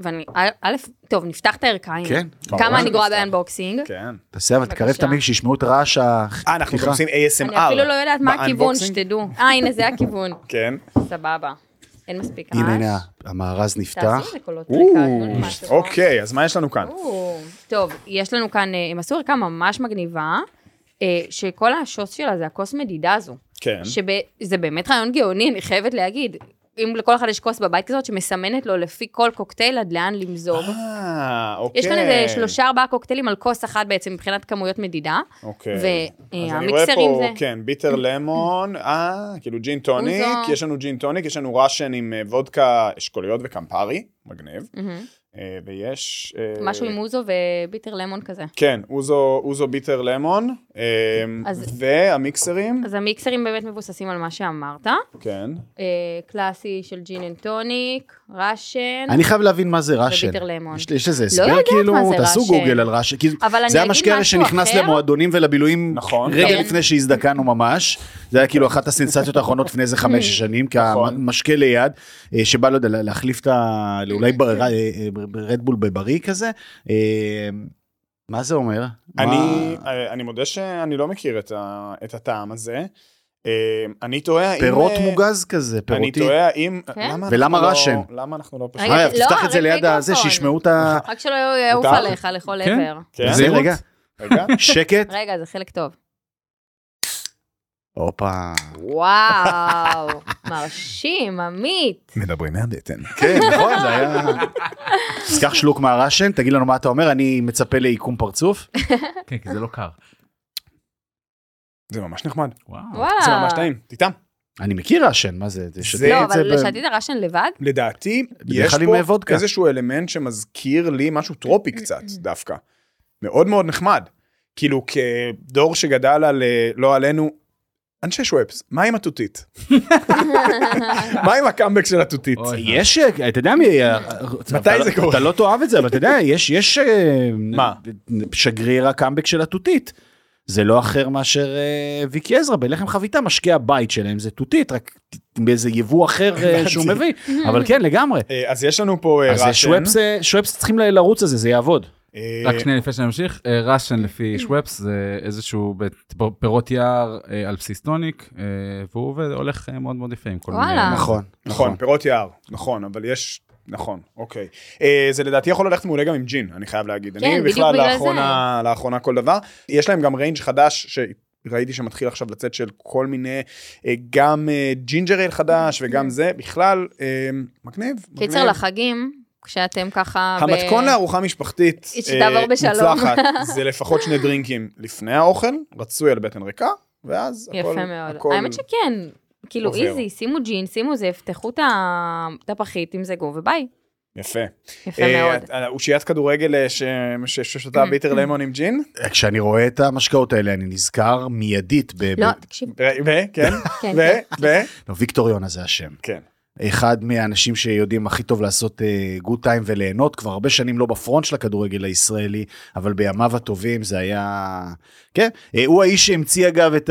ואני, א', טוב, נפתח את הערכה. הנה. כן. כמה ברור אני גרועה. ב unboxing. כן. תעשה אבל תקרב את. המיקס, שישמעו את רעש ה... אה, אנחנו עושים ASMR. אני אפילו לא יודעת מה הכיוון? שתדעו. אה, הנה, זה הכיוון. כן. סבבה. אין מספיק רעש. הנה, הנה, המארז נפתח. תעשו איזה קולות או, רקע. אוקיי, אז מה יש לנו כאן? טוב, יש לנו כאן, הם עשו ערכה ממש מגניבה, אה, שכל השוס שלה זה הכוס מדידה הזו. כן. שזה באמת רעיון גאוני, אני חייבת להגיד. אם לכל אחד יש כוס בבית כזאת שמסמנת לו לפי כל קוקטייל עד לאן למזוג. אה, אוקיי. יש כאן איזה שלושה ארבעה קוקטיילים על כוס אחת בעצם מבחינת כמויות מדידה. אוקיי. אז אני רואה והמיקסרים פה, זה... כן, bitter lemon, אה, כאילו ג'ין טוניק. יש לנו ג'ין טוניק, יש לנו Russian עם אה, וודקה אשכוליות וקמפרי, מגניב. אה, ויש... אה, משהו עם אוזו ו bitter lemon כזה. כן, אוזו, אוזו bitter lemon, אה, אז- והמיקסרים, אז המיקסרים באמת מבוססים על מה שאמרת. כן. קלאסי של gin and tonic, Russian. אני חייב להבין מה זה Russian. ו bitter lemon. יש- יש איזה לא הסבר יודעת כאילו, מה זה תעשו Russian. גוגל על ראשן. כי אבל אני זה אגיד המשקה הרי משהו שנכנס אחר. למועדונים ולבילויים נכון. רגע כן. לפני שהזדקנו ממש. זה היה כאילו אחת הסנסציות האחרונות לפני איזה חמש שנים, נכון. כמשקה ליד, שבא, לא יודע, להחליף את ה... אולי רדבול בבריא כזה. אה, מה זה אומר? אני, מה- אה, אני מודה שאני לא מכיר את, ה, את הטעם הזה. אה, אני תוהה האם... פירות מוגז כזה, אני פירותי. תוהה האם... כן? למה ולמה? לא, למה אנחנו לא פשוט... רגע, לא, תפתח את זה ליד הזה. שישמעו את ה... רק שלא יעוף? עליך לכל כן. עבר. כן? זה רגע, רגע. שקט. רגע, זה חלק טוב. הופה. וואו, מרשים, עמית. מדברים מהבטן. כן, נכון, זה היה... אז קח שלוק מהראשן, תגיד לנו מה אתה אומר, אני מצפה לעיקום פרצוף. כן, כי זה לא קר. זה ממש נחמד. וואו. זה ממש טעים. תיתם. אני מכיר ראשן, מה זה? זה שתה לא, את זה אבל שתית רשן לבד? לדעתי, יש פה. איזשהו אלמנט שמזכיר לי משהו טרופי קצת, דווקא. מאוד מאוד נחמד. כאילו, כדור שגדל על, אה, לא עלינו, אנשי שוואפס, מה עם התותית? מה עם הקאמבק של התותית? יש, אה, אתה יודע מי, אה, מתי אתה- זה קורה? אתה לא תאהב את זה, אבל אתה יודע, יש, יש אה, מה? שגריר הקאמבק של התותית. זה לא אחר מאשר ויקי עזרא בלחם חביתה, משקי הבית שלהם זה תותית, רק באיזה יבוא אחר שהוא מביא. אבל כן, לגמרי. אז יש לנו פה אה, אז ראשן. שוואפס, צריכים לרוץ על זה, זה יעבוד. אה, רק שנייה לפני שנמשיך, אה, ראשן לפי שוואפס זה איזשהו פירות יער אה, על בסיס טוניק, אה, והוא עובד, הולך אה, מאוד מאוד יפה עם כל מיני... וואלה. נכון, נכון, פירות יער, נכון, אבל יש, נכון, אוקיי. אה, זה לדעתי יכול ללכת מעולה גם עם ג'ין, אני חייב להגיד. כן, אני בדיוק בכלל בגלל לאחרונה, לאחרונה כל דבר. יש להם גם range חדש, שראיתי שמתחיל עכשיו לצאת של כל מיני, אה, גם אה, ginger ale חדש וגם זה, בכלל, אה, מגניב. קיצר. לחגים, כשאתם ככה... ב- המתכון לארוחה משפחתית שתעבור אה, בשלום. מוצלחת זה לפחות שני דרינקים לפני האוכל, רצוי על בטן ריקה, ואז הכל... יפה מאוד. הכל- האמת שכן, כאילו עובר. איזי, שימו ג'ין, שימו זה, יפתחו את ה- את הפחית, תמזגו וביי. יפה. יפה אה, מאוד. אה, אושיית כדורגל אה, ש- ש- ששותה ביטר למון עם ג'ין? כשאני רואה את המשקאות האלה, אני נזכר מיידית ב... לא, ב- תקשיב, ו, ו- כן, כן, ו, כן. ו, לא, ויקטור יונה זה השם. כן. אחד מהאנשים שיודעים הכי טוב לעשות גוד טיים וליהנות, כבר הרבה שנים לא בפרונט של הכדורגל הישראלי, אבל בימיו הטובים זה היה... כן, אה, הוא האיש שהמציא אגב את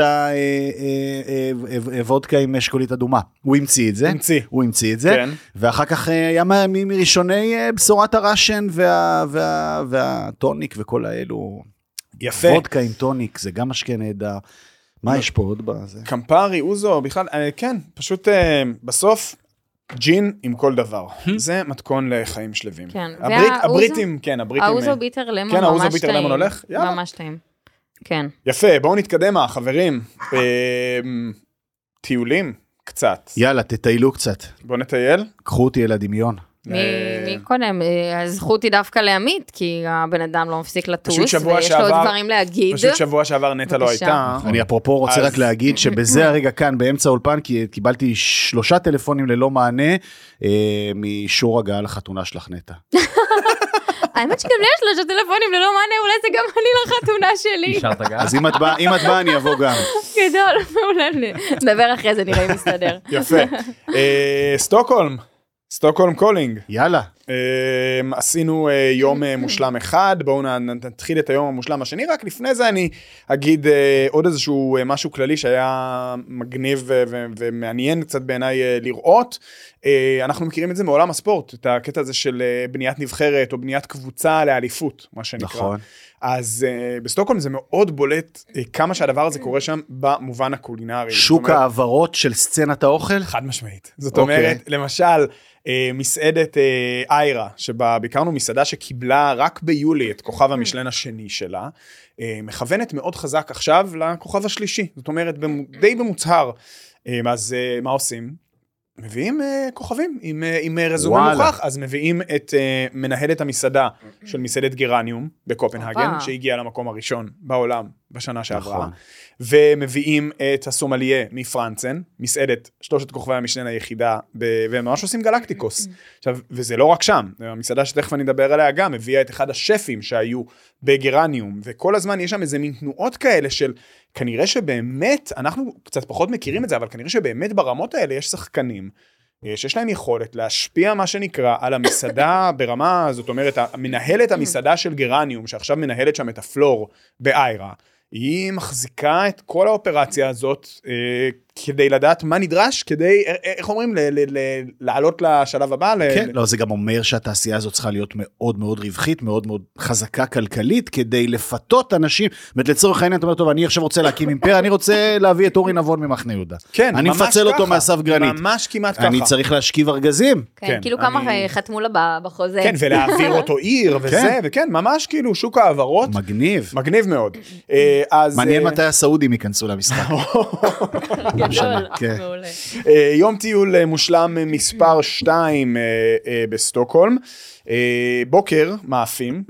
הוודקה עם אשכולית אדומה. הוא המציא את זה. המציא. הוא המציא את זה. כן. ואחר כך אה, היה מראשוני אה, בשורת הראשן וה- וה- והטוניק וכל האלו. יפה. וודקה עם טוניק זה גם משקה נהדר. מה יש פה עוד בזה? קמפרי, אוזו, בכלל, אה, כן, פשוט אה, בסוף, ג'ין עם כל דבר. זה מתכון לחיים שלווים. כן. הברית- והאוזו- הבריטים, כן, הבריטים... אה, האוזו ביטר למון כן, האוזו ממש ביטר טעים. למון הולך? יאללה. ממש טעים. כן. יפה, בואו נתקדם, חברים. אה, טיולים, קצת. יאללה, תטיילו קצת. בואו נטייל. קחו אותי אל הדמיון. מי אה, מי קודם? אה, הזכות היא דווקא לעמית, כי הבן אדם לא מפסיק לטוס, ויש לו עוד שעבר- דברים להגיד. פשוט שבוע שעבר נטע לא. הייתה. אני אפרופו רוצה אז- רק להגיד שבזה הרגע כאן באמצע האולפן כי קיבלתי שלושה טלפונים ללא מענה אה, מאישור הגעה לחתונה שלך נטע. האמת שגם לי יש שלושה טלפונים ללא מענה, אולי זה גם אני לחתונה שלי. אישרת גז? אז אם את באה אם את באה אני אבוא גם. גדול, מעולה. נדבר אחרי זה, נראה אם מסתדר. יפה. אה, סטוקהולם, סטוקהולם calling. יאללה. אמ, עשינו אה, יום אה, מושלם אחד, בואו נתחיל את היום המושלם השני, רק לפני זה אני אגיד אה, עוד איזשהו משהו כללי שהיה מגניב ומעניין קצת בעיניי לראות. אנחנו מכירים את זה מעולם הספורט, את הקטע הזה של בניית נבחרת או בניית קבוצה לאליפות, מה שנקרא. נכון. אז uh, בסטוקהולם זה מאוד בולט uh, כמה שהדבר הזה קורה שם במובן הקולינרי. שוק אומרת, ההעברות של סצנת האוכל. חד משמעית. זאת אוקיי. אומרת, למשל, אה, מסעדת אה, איירה, שבה ביקרנו מסעדה שקיבלה רק ביולי את כוכב המשלן השני שלה, אה, מכוונת מאוד חזק עכשיו לכוכב השלישי. זאת אומרת, די במוצהר. אה, אז אה, מה עושים? מביאים אה, כוכבים עם, אה, עם אה, רזומה. מוכח, אז מביאים את אה, מנהלת המסעדה של מסעדת גרניום בקופנהגן, הופה. שהגיעה למקום הראשון בעולם בשנה שעברה. נכון. ומביאים את הסומליה מפרנצן, מסעדת שלושת כוכבי המשנה היחידה, ב- והם ממש עושים גלקטיקוס. עכשיו, וזה לא רק שם, המסעדה שתכף אני אדבר עליה גם, הביאה את אחד השפים שהיו בגרניום, וכל הזמן יש שם איזה מין תנועות כאלה של, כנראה שבאמת, אנחנו קצת פחות מכירים את זה, אבל כנראה שבאמת ברמות האלה יש שחקנים. אה, שיש להם יכולת להשפיע מה שנקרא על המסעדה ברמה, זאת אומרת, מנהלת המסעדה של גרניום, שעכשיו מנהלת שם את הפלור באיירה, היא מחזיקה את כל האופרציה הזאת אה, כדי לדעת מה נדרש, כדי, אה, אה, איך אומרים, ל- ל- ל- לעלות לשלב הבא. ל- כן, לא, זה גם אומר שהתעשייה הזאת צריכה להיות מאוד מאוד רווחית, מאוד מאוד חזקה כלכלית, כדי לפתות אנשים. זאת אומרת, לצורך העניין, אתה אומר, טוב, אני עכשיו רוצה להקים אימפריה, אני רוצה להביא את אורי נבון ממחנה יהודה. כן, אני מפצל אותו מאסף גרנית. ממש כמעט ככה. אני צריך להשכיב ארגזים. כן, כן, כאילו כמה אני- חתמו לה בחוזה. כן, ולהעביר אותו עיר וזה, כן. וכן, ממש כאילו שוק ההעברות, מגניב. מגניב מאוד. אה, אז... מעניין מתי הסעודים ייכנסו למשחק. גדול, כן. מעולה. אה, יום טיול אה, מושלם אה, מספר 2 בסטוקהולם. בוקר מאפים,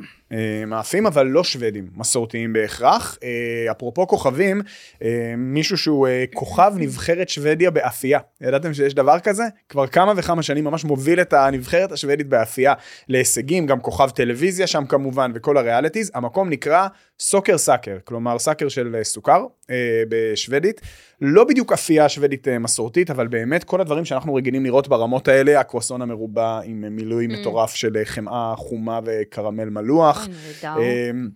מאפים, אבל לא שוודים מסורתיים בהכרח. אה, אפרופו כוכבים, אה, מישהו שהוא אה, כוכב נבחרת שוודיה באפייה. ידעתם שיש דבר כזה? כבר כמה וכמה שנים ממש מוביל את הנבחרת השוודית באפייה להישגים, גם כוכב טלוויזיה שם כמובן, וכל הריאליטיז. המקום נקרא סוקר סאקר, כלומר sucker של אה, סוכר אה, בשוודית. לא בדיוק אפייה שוודית אה, מסורתית, אבל באמת כל הדברים שאנחנו רגילים לראות ברמות האלה, הקרואסון המרובע עם אה, מילוי מממ. מטורף של אה, חמאה חומה וקרמל מלוח. אוי, נהדר. אמ,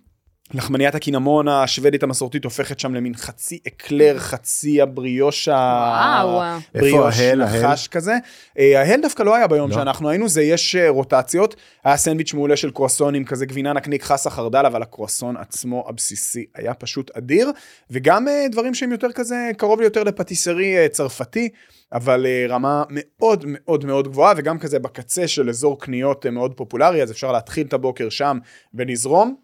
לחמניית הקינמון השוודית המסורתית הופכת שם למין חצי אקלר, חצי הבריאוש וואו. הבריאוש איפה ההל, ההל? נחש כזה. אה, ההל דווקא לא היה ביום לא. שאנחנו היינו, זה יש אה, רוטציות. היה סנדוויץ' מעולה של קרואסון עם כזה גבינה נקניק חסה חרדל, אבל הקרואסון עצמו הבסיסי היה פשוט אדיר. וגם אה, דברים שהם יותר כזה, קרוב יותר לפטיסרי צרפתי. אבל רמה מאוד מאוד מאוד גבוהה, וגם כזה בקצה של אזור קניות מאוד פופולרי, אז אפשר להתחיל את הבוקר שם ולזרום,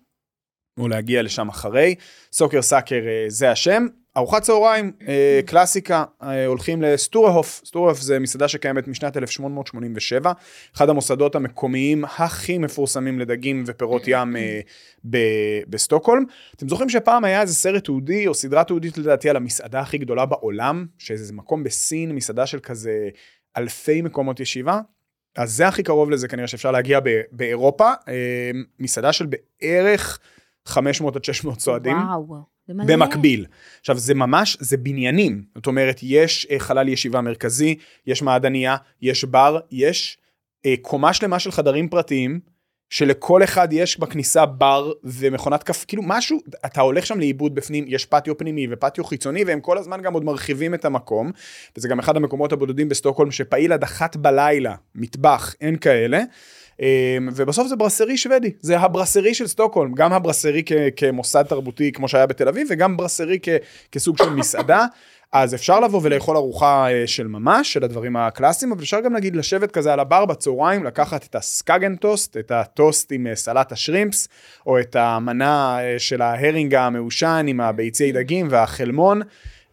או להגיע לשם אחרי. סוקר סאקר אה, זה השם. ארוחת צהריים, אה, קלאסיקה, אה, הולכים לסטורהוף. סטורהוף זה מסעדה שקיימת משנת 1887, אחד המוסדות המקומיים הכי מפורסמים לדגים ופירות ים בסטוקהולם. אתם זוכרים שפעם היה איזה סרט תיעודי או סדרה תיעודית לדעתי על המסעדה הכי גדולה בעולם, שזה מקום בסין, מסעדה של כזה אלפי מקומות ישיבה? אז זה הכי קרוב לזה כנראה שאפשר להגיע באירופה, מסעדה של בערך 500 עד 600 סועדים. וואו. זה מלא. במקביל. עכשיו זה ממש, זה בניינים, זאת אומרת יש אה, חלל ישיבה מרכזי, יש מעדניה, יש בר, יש אה, קומה שלמה של חדרים פרטיים, שלכל אחד יש בכניסה בר ומכונת קפה, כאילו משהו, אתה הולך שם לאיבוד בפנים, יש פטיו פנימי ופטיו חיצוני, והם כל הזמן גם עוד מרחיבים את המקום, וזה גם אחד המקומות הבודדים בסטוקהולם שפעיל עד אחת בלילה, מטבח, אין כאלה. אמ, ובסוף זה ברסרי שוודי, זה הברסרי של סטוקהולם, גם הברסרי כ- כמוסד תרבותי כמו שהיה בתל אביב, וגם ברסרי כ- כסוג של מסעדה. אז אפשר לבוא ולאכול ארוחה אה, של ממש, של הדברים הקלאסיים, אבל אפשר גם נגיד לשבת כזה על הבר בצהריים, לקחת את ה Skagen toast, את הטוסט עם אה, סלט השרימפס, או את המנה אה, של ההרינג המעושן עם הביצי דגים והחלמון,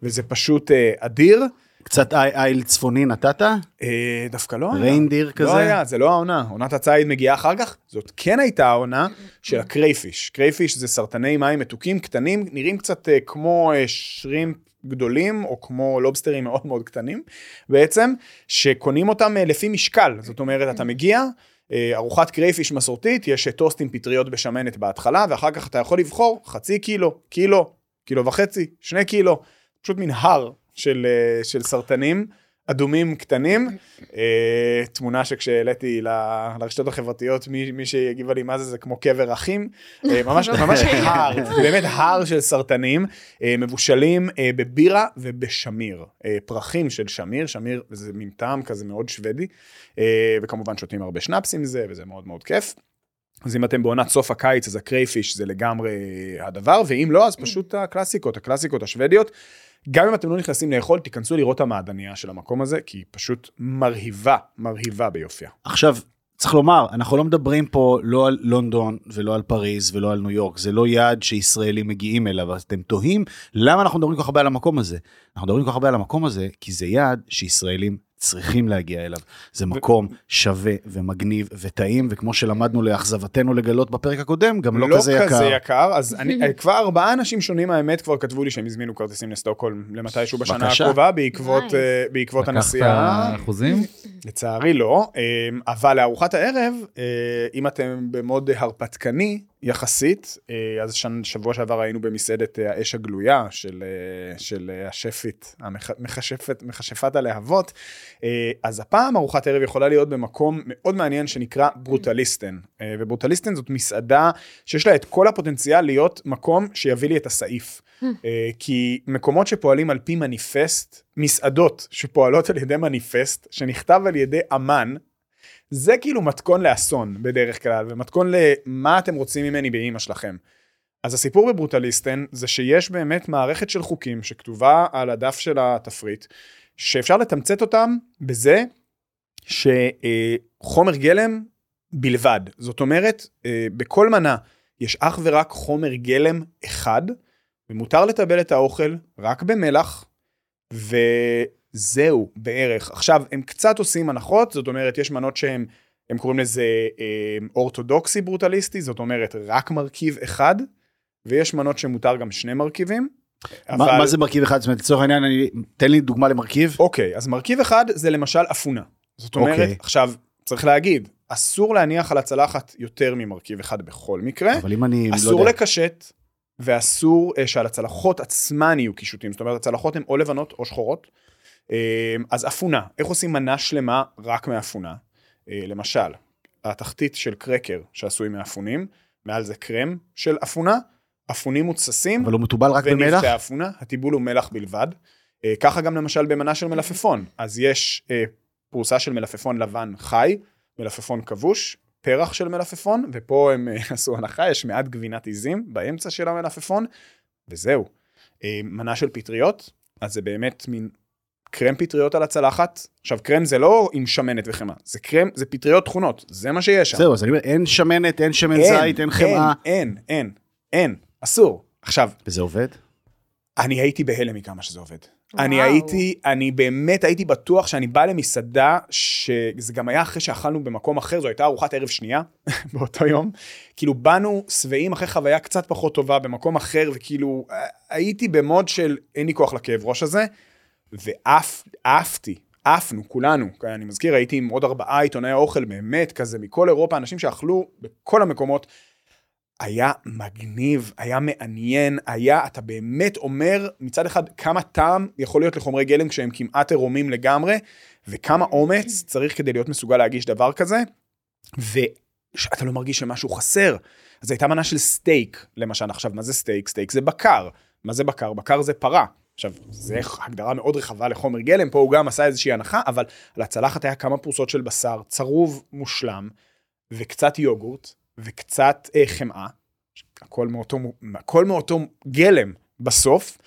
וזה פשוט אדיר. קצת איי- איל צפוני נתת? אה, דווקא לא היה. reindeer כזה? לא היה, זה לא העונה. עונת הציד מגיעה אחר כך. זאת כן הייתה העונה של ה crayfish. crayfish זה סרטני מים מתוקים קטנים, נראים קצת אה, כמו אה, שרימפס גדולים, או כמו לובסטרים מאוד מאוד קטנים, בעצם, שקונים אותם אה, לפי משקל. זאת אומרת, אתה מגיע, אה, ארוחת crayfish מסורתית, יש אה, טוסט עם פטריות בשמנת בהתחלה, ואחר כך אתה יכול לבחור חצי קילו, קילו, קילו וחצי, שני קילו, פשוט מין הר של, אה, של סרטנים. אדומים קטנים, אה, תמונה שכשהעליתי ל- לרשתות החברתיות, מי, מי שהגיבה לי מה זה, זה כמו קבר אחים, אה, ממש, ממש הר, באמת הר של סרטנים, מבושלים בבירה ובשמיר, פרחים של שמיר, שמיר זה מין טעם כזה מאוד שוודי, וכמובן שותים הרבה שנאפס עם זה, וזה מאוד מאוד כיף. אז אם אתם בעונת סוף הקיץ, אז הקרייפיש זה לגמרי הדבר, ואם לא, אז פשוט הקלאסיקות, הקלאסיקות השוודיות. גם אם אתם לא נכנסים לאכול, תיכנסו לראות המעדניה של המקום הזה, כי היא פשוט מרהיבה, מרהיבה ביופייה. עכשיו, צריך לומר, אנחנו לא מדברים פה לא על לונדון ולא על פריז ולא על ניו יורק, זה לא יעד שישראלים מגיעים אליו, אז אתם תוהים למה אנחנו מדברים כל כך הרבה על המקום הזה. אנחנו מדברים כל כך הרבה על המקום הזה, כי זה יעד שישראלים צריכים להגיע אליו. זה מקום שווה ומגניב וטעים, וכמו שלמדנו לאכזבתנו לגלות בפרק הקודם, גם לא, כזה יקר. כזה יקר, אז אני, כבר ארבעה אנשים שונים האמת כבר כתבו לי שהם הזמינו כרטיסים לסטוקהולם למתישהו בשנה בבקשה. הקרובה, בעקבות. אה, בעקבות לקחת הנסיעה. אחוזים? לצערי לא, אמ, אבל לארוחת הערב, אה, אם אתם במוד הרפתקני יחסית, אה, אז שבוע שעבר היינו במסעדת אה, האש הגלויה של, אה, של השפית, המכשפת, מכשפת הלהבות, אז הפעם ארוחת ערב יכולה להיות במקום מאוד מעניין שנקרא ברוטליסטן, וברוטליסטן זאת מסעדה שיש לה את כל הפוטנציאל להיות מקום שיביא לי את הסעיף. כי מקומות שפועלים על פי מניפסט, מסעדות שפועלות על ידי מניפסט, שנכתב על ידי אמן, זה כאילו מתכון לאסון בדרך כלל, ומתכון למה אתם רוצים ממני באימא שלכם. אז הסיפור בברוטליסטן זה שיש באמת מערכת של חוקים שכתובה על הדף של התפריט, שאפשר לתמצת אותם בזה שחומר גלם בלבד. זאת אומרת, אה, בכל מנה יש אך ורק חומר גלם אחד, ומותר לטבל את האוכל רק במלח, וזהו בערך. עכשיו, הם קצת עושים הנחות, זאת אומרת, יש מנות שהן הם קוראים לזה אה, אורתודוקסי ברוטליסטי, זאת אומרת רק מרכיב אחד, ויש מנות שמותר גם שני מרכיבים. מה מה זה מרכיב אחד? זאת אומרת, לצורך העניין, אני- תן לי דוגמה למרכיב. אוקיי, אז מרכיב אחד זה למשל אפונה. זאת אומרת, אוקיי. עכשיו, צריך להגיד, אסור להניח על הצלחת יותר ממרכיב אחד בכל מקרה. אבל אם אני לא אסור יודע... לקשט, ואסור אה, שעל הצלחות עצמן יהיו קישוטים. זאת אומרת, הצלחות הן או לבנות או שחורות. אה, אז אפונה, איך עושים מנה שלמה רק מאפונה? אה, למשל, התחתית של קרקר שעשוי מאפונים, מעל זה קרם של אפונה, אפונים מותססים, אבל הוא מתובל רק במלח? ונפתי האפונה, הטיבול הוא מלח בלבד. אה, ככה גם למשל במנה של מלפפון. אז יש אה, פרוסה של מלפפון לבן חי, מלפפון כבוש, פרח של מלפפון, ופה הם עשו הנחה, יש מעט גבינת עיזים באמצע של המלפפון, וזהו. מנה של פטריות, אז זה באמת מין קרם פטריות על הצלחת. עכשיו, קרם זה לא עם שמנת וחמאה, זה קרם, זה פטריות תכונות, זה מה שיש שם. זהו, אז אני אומר, אין שמנת, אין שמן אין, זית, אין חמאה. אין, אין, אין, אסור. עכשיו, וזה עובד? אני הייתי בהלם מכמה שזה עובד. וואו. אני הייתי, אני באמת הייתי בטוח שאני בא למסעדה, שזה גם היה אחרי שאכלנו במקום אחר, זו הייתה ארוחת ערב שנייה באותו יום. כאילו באנו שבעים אחרי חוויה קצת פחות טובה במקום אחר, וכאילו אה, הייתי במוד של אין לי כוח לכאב ראש הזה, ועף, עפתי, עפנו כולנו. אני מזכיר, הייתי עם עוד ארבעה עיתונאי אוכל באמת כזה מכל אירופה, אנשים שאכלו בכל המקומות. היה מגניב, היה מעניין, היה, אתה באמת אומר מצד אחד כמה טעם יכול להיות לחומרי גלם כשהם כמעט עירומים לגמרי, וכמה אומץ צריך כדי להיות מסוגל להגיש דבר כזה, ואתה לא מרגיש שמשהו חסר. אז הייתה מנה של סטייק, למשל, עכשיו, מה זה סטייק? סטייק זה בקר. מה זה בקר? בקר זה פרה. עכשיו, זו הגדרה מאוד רחבה לחומר גלם, פה הוא גם עשה איזושהי הנחה, אבל על הצלחת היה כמה פרוסות של בשר, צרוב מושלם, וקצת יוגורט, וקצת אה, חמאה, הכל מאותו, הכל מאותו גלם בסוף,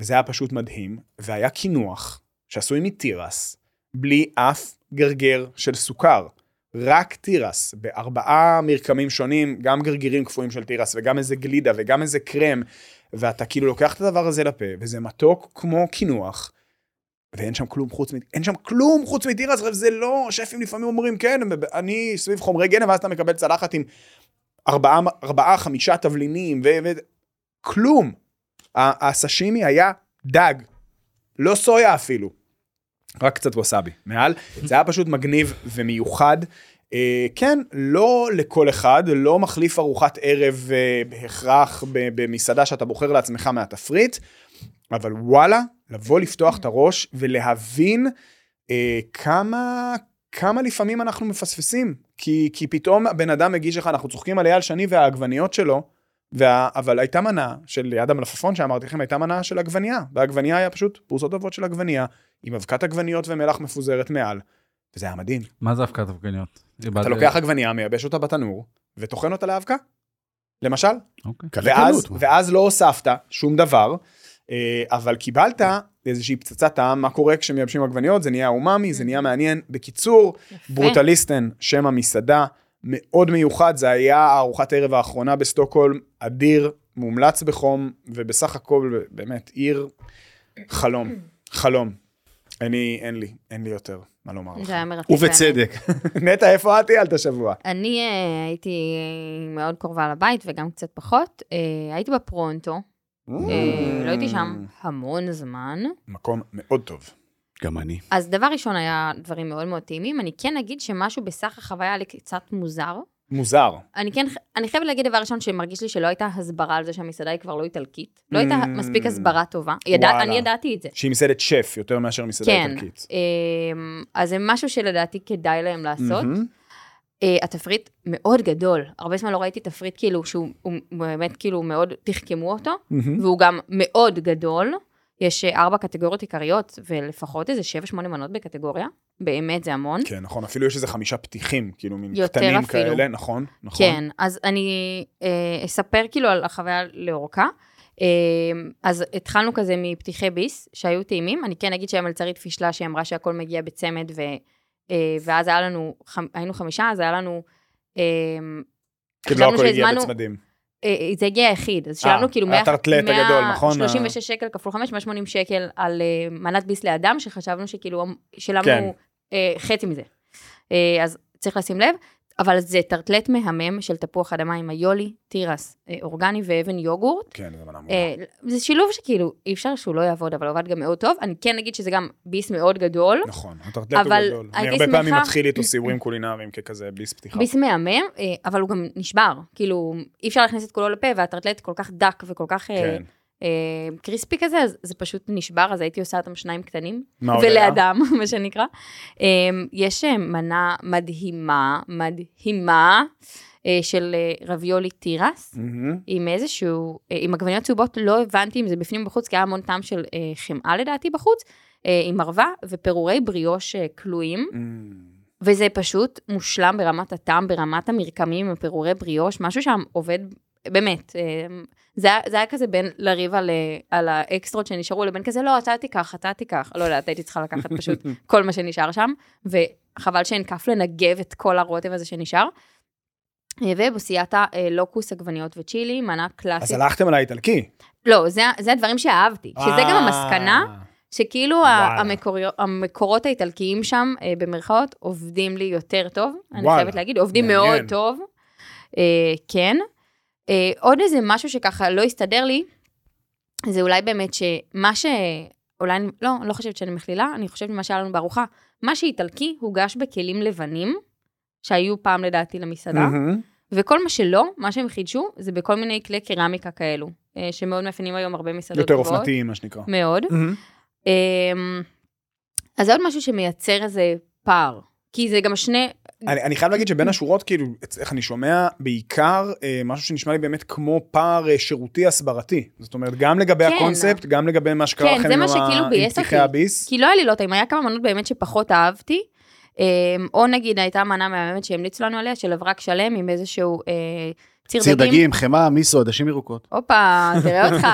וזה היה פשוט מדהים, והיה קינוח שעשוי מתירס, בלי אף גרגר של סוכר, רק תירס, בארבעה מרקמים שונים, גם גרגירים קפואים של תירס, וגם איזה גלידה, וגם איזה קרם, ואתה כאילו לוקח את הדבר הזה לפה, וזה מתוק כמו קינוח, ואין שם כלום חוץ, מ- אין שם כלום חוץ מתירס, זה לא, שפים לפעמים אומרים, כן, אני סביב חומרי גלם, ואז אתה מקבל צלחת עם ארבעה, ארבעה חמישה תבלינים, ו... ו... הסשימי היה דג, לא סויה אפילו. רק קצת ווסאבי מעל. זה היה פשוט מגניב ומיוחד. אה, כן, לא לכל אחד, לא מחליף ארוחת ערב אה, בהכרח במסעדה שאתה בוחר לעצמך מהתפריט, אבל וואלה, לבוא לפתוח את הראש ולהבין אה, כמה, כמה לפעמים אנחנו מפספסים. כי, כי פתאום הבן אדם מגיש לך, אנחנו צוחקים על אייל שני והעגבניות שלו, וה, אבל הייתה מנה של ליד המלפפון שאמרתי לכם, הייתה מנה של עגבנייה, והעגבנייה היה פשוט פרוסות טובות של עגבנייה, עם אבקת עגבניות ומלח מפוזרת מעל, וזה היה מדהים. מה זה אבקת אבקניות? אתה לוקח עגבנייה, מייבש אותה בתנור, וטוחן אותה לאבקה, למשל, אוקיי. ואז. ואז לא הוספת שום דבר, אה, אבל קיבלת איזושהי פצצת טעם, מה קורה כשמייבשים עגבניות, זה נהיה אומאמי, זה נהיה מעניין. בקיצור, יפה. ברוטליסטן, שם המסעדה, מאוד מיוחד, זה היה ארוחת הערב האחרונה בסטוקהולם, אדיר, מומלץ בחום, ובסך הכל באמת עיר חלום, חלום. אני, אין לי, אין לי יותר מה לומר לך. זה היה מרתק. ובצדק. נטע, איפה את טיילת השבוע? אני אה, הייתי מאוד קרובה לבית וגם קצת פחות. אה, הייתי בפרונטו, אה, לא הייתי שם המון זמן. מקום מאוד טוב. גם אני. אז דבר ראשון היה דברים מאוד מאוד טעימים. אני כן אגיד שמשהו בסך החוויה היה לי קצת מוזר. מוזר. אני כן, אני חייבת להגיד דבר ראשון שמרגיש לי שלא הייתה הסברה על זה שהמסעדה היא כבר לא איטלקית. לא הייתה Mm. מספיק הסברה טובה. ידע. אני ידעתי את זה. שהיא מסעדת שף יותר מאשר מסעדה כן. איטלקית. אמ, אז זה משהו שלדעתי כדאי להם לעשות. אה, התפריט מאוד גדול. הרבה זמן לא ראיתי תפריט כאילו שהוא הוא באמת כאילו מאוד תחכמו אותו, מהמם. והוא גם מאוד גדול. יש אה, ארבע קטגוריות עיקריות, ולפחות איזה שבע, שמונה מנות בקטגוריה. באמת זה המון. כן, נכון, אפילו יש איזה חמישה פתיחים, כאילו מין קטנים אפילו. כאלה, נכון, נכון. כן, אז אני אה, אספר כאילו על החוויה לאורכה. אה, אז התחלנו כזה מפתיחי ביס, שהיו טעימים. אני כן אגיד שהמלצרית פישלה, שהיא אמרה שהכל מגיע בצמד, ו, אה, ואז היה לנו, חמ, היינו חמישה, אז היה לנו... אה, כאילו הכל הגיע בצמדים. אה, זה הגיע היחיד, אז שילמנו כאילו 100 הטרטלט הגדול, נכון? 36 שקל כפול 5, 180 שקל על אה, מנת ביס לאדם, שחשבנו שכאילו כן. שילמנו אה, חצי מזה. אה, אז צריך לשים לב, אבל זה טרטלט מהמם של תפוח אדמה עם היולי, תירס, אה, אורגני ואבן יוגורט. כן, זה מנה מעולה. אה, זה שילוב שכאילו, אי אפשר שהוא לא יעבוד, אבל עובד גם מאוד טוב. אני כן אגיד שזה גם ביס מאוד גדול. נכון, הטרטלט הוא גדול. אני הרבה פעמים מתחיל איתו סיורים קולינריים ככזה ביס פתיחה. ביס מהמם, אה, אבל הוא גם נשבר. כאילו, אי אפשר להכניס את כולו לפה, והטרטלט כל כך דק וכל כך כן. אה, קריספי כזה, אז זה פשוט נשבר, אז הייתי עושה אותם שניים קטנים. מה? ולאדם, מה שנקרא. אה, יש אה, מנה מדהימה, מדהימה, של רביולי תירס. עם איזשהו, עם עגבניות צהובות, לא הבנתי אם זה בפנים או בחוץ, כי היה המון טעם של אה, חמאה לדעתי בחוץ, עם ערבה ופירורי בריאוש כלואים, אמ, וזה פשוט מושלם ברמת הטעם, ברמת המרקמים הפירורי בריאוש, משהו שם עובד, באמת, זה, זה היה כזה בין לריב על, אה, על האקסטרות שנשארו, לבין כזה, לא, אתה תיקח, אתה תיקח, לא יודעת, הייתי צריכה לקחת פשוט כל מה שנשאר שם, וחבל שאין כף לנגב את כל הרוטב הזה שנשאר. אה, ובוסייתה אה, לוקוס, עגבניות וצ'ילי, מנה אז קלאסית. הלכתם על האיטלקי. לא, זה, זה הדברים שאהבתי, שזה גם המסקנה, שכאילו ה- וואלה. המקוrio- המקורות האיטלקיים שם, אה, במרכאות, עובדים לי יותר טוב, אני וואלה, חייבת להגיד, עובדים מעניין. מאוד טוב, אה, כן. אה, עוד איזה משהו שככה לא הסתדר לי, זה אולי באמת שמה ש... אולי, אני- לא, לא חושבת שאני מכלילה, אני חושבת ממה שהיה לנו בארוחה, מה שאיטלקי הוגש בכלים לבנים, שהיו פעם לדעתי למסעדה, מהמם. וכל מה שלא, מה שהם חידשו, זה בכל מיני כלי קרמיקה כאלו, אה, שמאוד מאפיינים היום הרבה מסעדות יותר טובות. אופנתיים, מה שנקרא. מאוד. מהמם. אמ, אז זה עוד משהו שמייצר איזה פער. כי זה גם שני... אני, אני חייב להגיד שבין השורות, כאילו, איך אני שומע בעיקר אה, משהו שנשמע לי באמת כמו פער אה, שירותי הסברתי. זאת אומרת, גם לגבי כן. הקונספט, גם לגבי מה שקרה כן, לכם עם, מה ה- שכאילו עם פתיחי. הביס. כי לא היה לי לא טעים, היה כמה מנות באמת שפחות אהבתי. אמ, או נגיד הייתה מנה מהממת שהמליצו לנו עליה, של אברק שלם עם איזשהו אה, ציר ציר דגים. דגים, חמאה, מיסו, עדשים ירוקות. הופה, תראה אותך.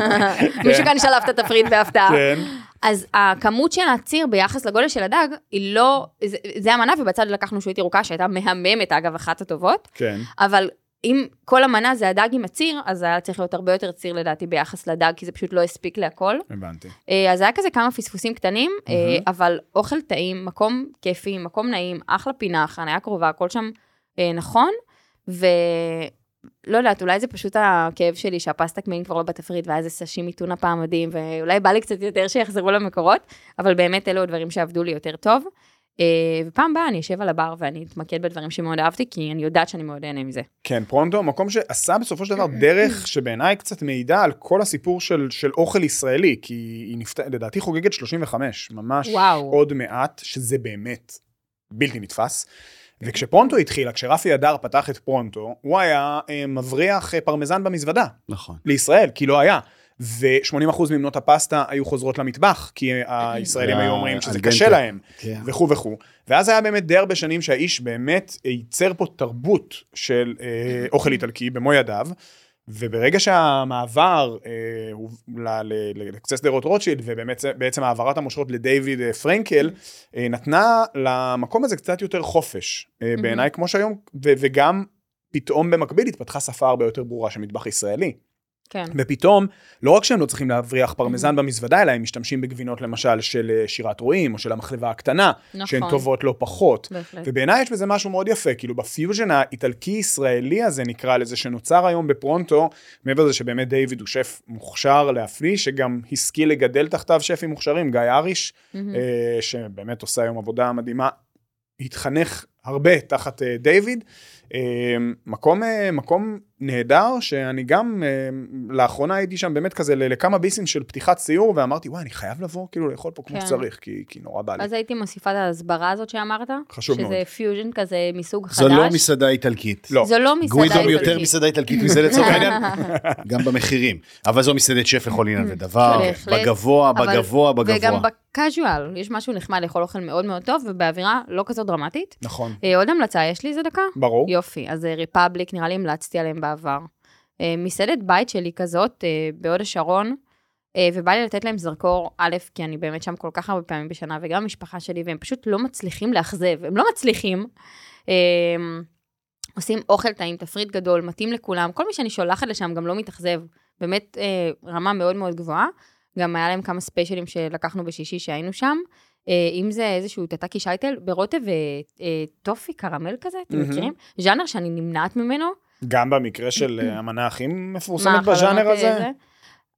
מישהו כאן שלף את התפריט בהפתעה. כן. אז הכמות של הציר ביחס לגודל של הדג, היא לא... זה, זה המנה, ובצד לקחנו שועית ירוקה, שהייתה מהממת, אגב, אחת הטובות. כן. אבל אם כל המנה זה הדג עם הציר, אז היה צריך להיות הרבה יותר ציר לדעתי ביחס לדג, כי זה פשוט לא הספיק להכל. הבנתי. אה, אז היה כזה כמה פספוסים קטנים, אה. אבל אוכל טעים, מקום כיפי, מקום נעים, אחלה פינה, חניה קרובה, הכל שם אה, נכון, ולא יודעת, אולי זה פשוט הכאב שלי שהפסטה קמין כבר לא בתפריט, והיה איזה סשימי טונה פעם מדהים, ואולי בא לי קצת יותר שיחזרו למקורות, אבל באמת אלו הדברים שעבדו לי יותר טוב. אה, ופעם הבאה אני אשב על הבר ואני אתמקד בדברים שמאוד אהבתי, כי אני יודעת שאני מאוד אהנה מזה. כן, פרונטו, מקום שעשה בסופו של דבר דרך שבעיניי קצת מעידה על כל הסיפור של, של אוכל ישראלי, כי היא נפת... לדעתי חוגגת 35, ממש וואו. עוד מעט, שזה באמת בלתי נתפס. וכשפרונטו התחילה, כשרפי אדר פתח את פרונטו, הוא היה אה, מבריח אה, פרמזן במזוודה נכון. לישראל, כי לא היה. ו-80% ממנות הפסטה היו חוזרות למטבח, כי הישראלים היו אומרים שזה קשה. להם. כן. וכו' וכו'. ואז היה באמת די הרבה שנים שהאיש באמת ייצר פה תרבות של אה, אוכל איטלקי במו ידיו, וברגע שהמעבר אה, לקצה שדרות רוטשילד, ובאמת זה- בעצם העברת המושכות לדיוויד אה, פרנקל, אה, נתנה למקום הזה קצת יותר חופש, אה, בעיניי, כמו שהיום, ו- וגם פתאום במקביל התפתחה שפה הרבה יותר ברורה של מטבח ישראלי. כן. ופתאום, לא רק שהם לא צריכים להבריח פרמזן במזוודה, אלא הם משתמשים בגבינות למשל של אה, שירת רועים, או של המחלבה הקטנה, נכון. שהן טובות לא פחות. בהחלט. ובעיניי יש בזה משהו מאוד יפה, כאילו בפיוז'ן האיטלקי-ישראלי הזה נקרא לזה, שנוצר היום בפרונטו, מעבר לזה שבאמת דיוויד הוא שף מוכשר להפליא, שגם השכיל לגדל תחתיו שפים מוכשרים, גיא אריש. אה, שבאמת עושה היום עבודה מדהימה, התחנך הרבה תחת אה, דיוויד. אה, מקום, אה, מקום נהדר, שאני גם אה, לאחרונה הייתי שם באמת כזה לכמה ביסים של פתיחת סיור, ואמרתי, וואי, אני חייב לבוא כאילו לאכול פה כמו כן. שצריך, כי, כי נורא בא לי. אז הייתי מוסיפה את ההסברה הזאת שאמרת. חשוב שזה מאוד. פיוז'ן כזה מסוג חדש. זו לא מסעדה איטלקית. לא. זו לא מסעדה גוידו איטלקית. יותר מסעדה איטלקית מזה לצורך העניין, גם במחירים. אבל זו מסעדת שף לכל עניין ודבר, בהחלט. בגבוה, בגבוה, בגבוה. וגם בקאז'ואל, יש משהו נחמד לאכול אוכל מאוד מאוד טוב, ובאווירה לא כזאת דרמטית. נכון, אה, עוד המלצה, יש לי איזה דקה? ברור. יופי, אז ריפבליק, נראה לי המלצתי עליהם בעבר. אה, מסעדת בית שלי כזאת, אה, בהוד השרון, אה, ובא לי לתת להם זרקור, א', כי אני באמת שם כל כך הרבה פעמים בשנה, וגם המשפחה שלי, והם פשוט לא מצליחים לאכזב, הם לא מצליחים. אה, עושים אוכל טעים, תפריט גדול, מתאים לכולם, כל מי שאני שולחת לשם גם לא מתאכזב, באמת אה, רמה מאוד מאוד גבוהה. גם היה להם כמה ספיישלים שלקחנו בשישי שהיינו שם. אה, אם זה איזשהו טאטאקי שייטל, ברוטב וטופי קרמל כזה, אתם. מכירים? ז'אנר שאני נמנעת ממנו. גם במקרה של אה, המנה הכי מפורסמת בז'אנר אה, הזה, זה?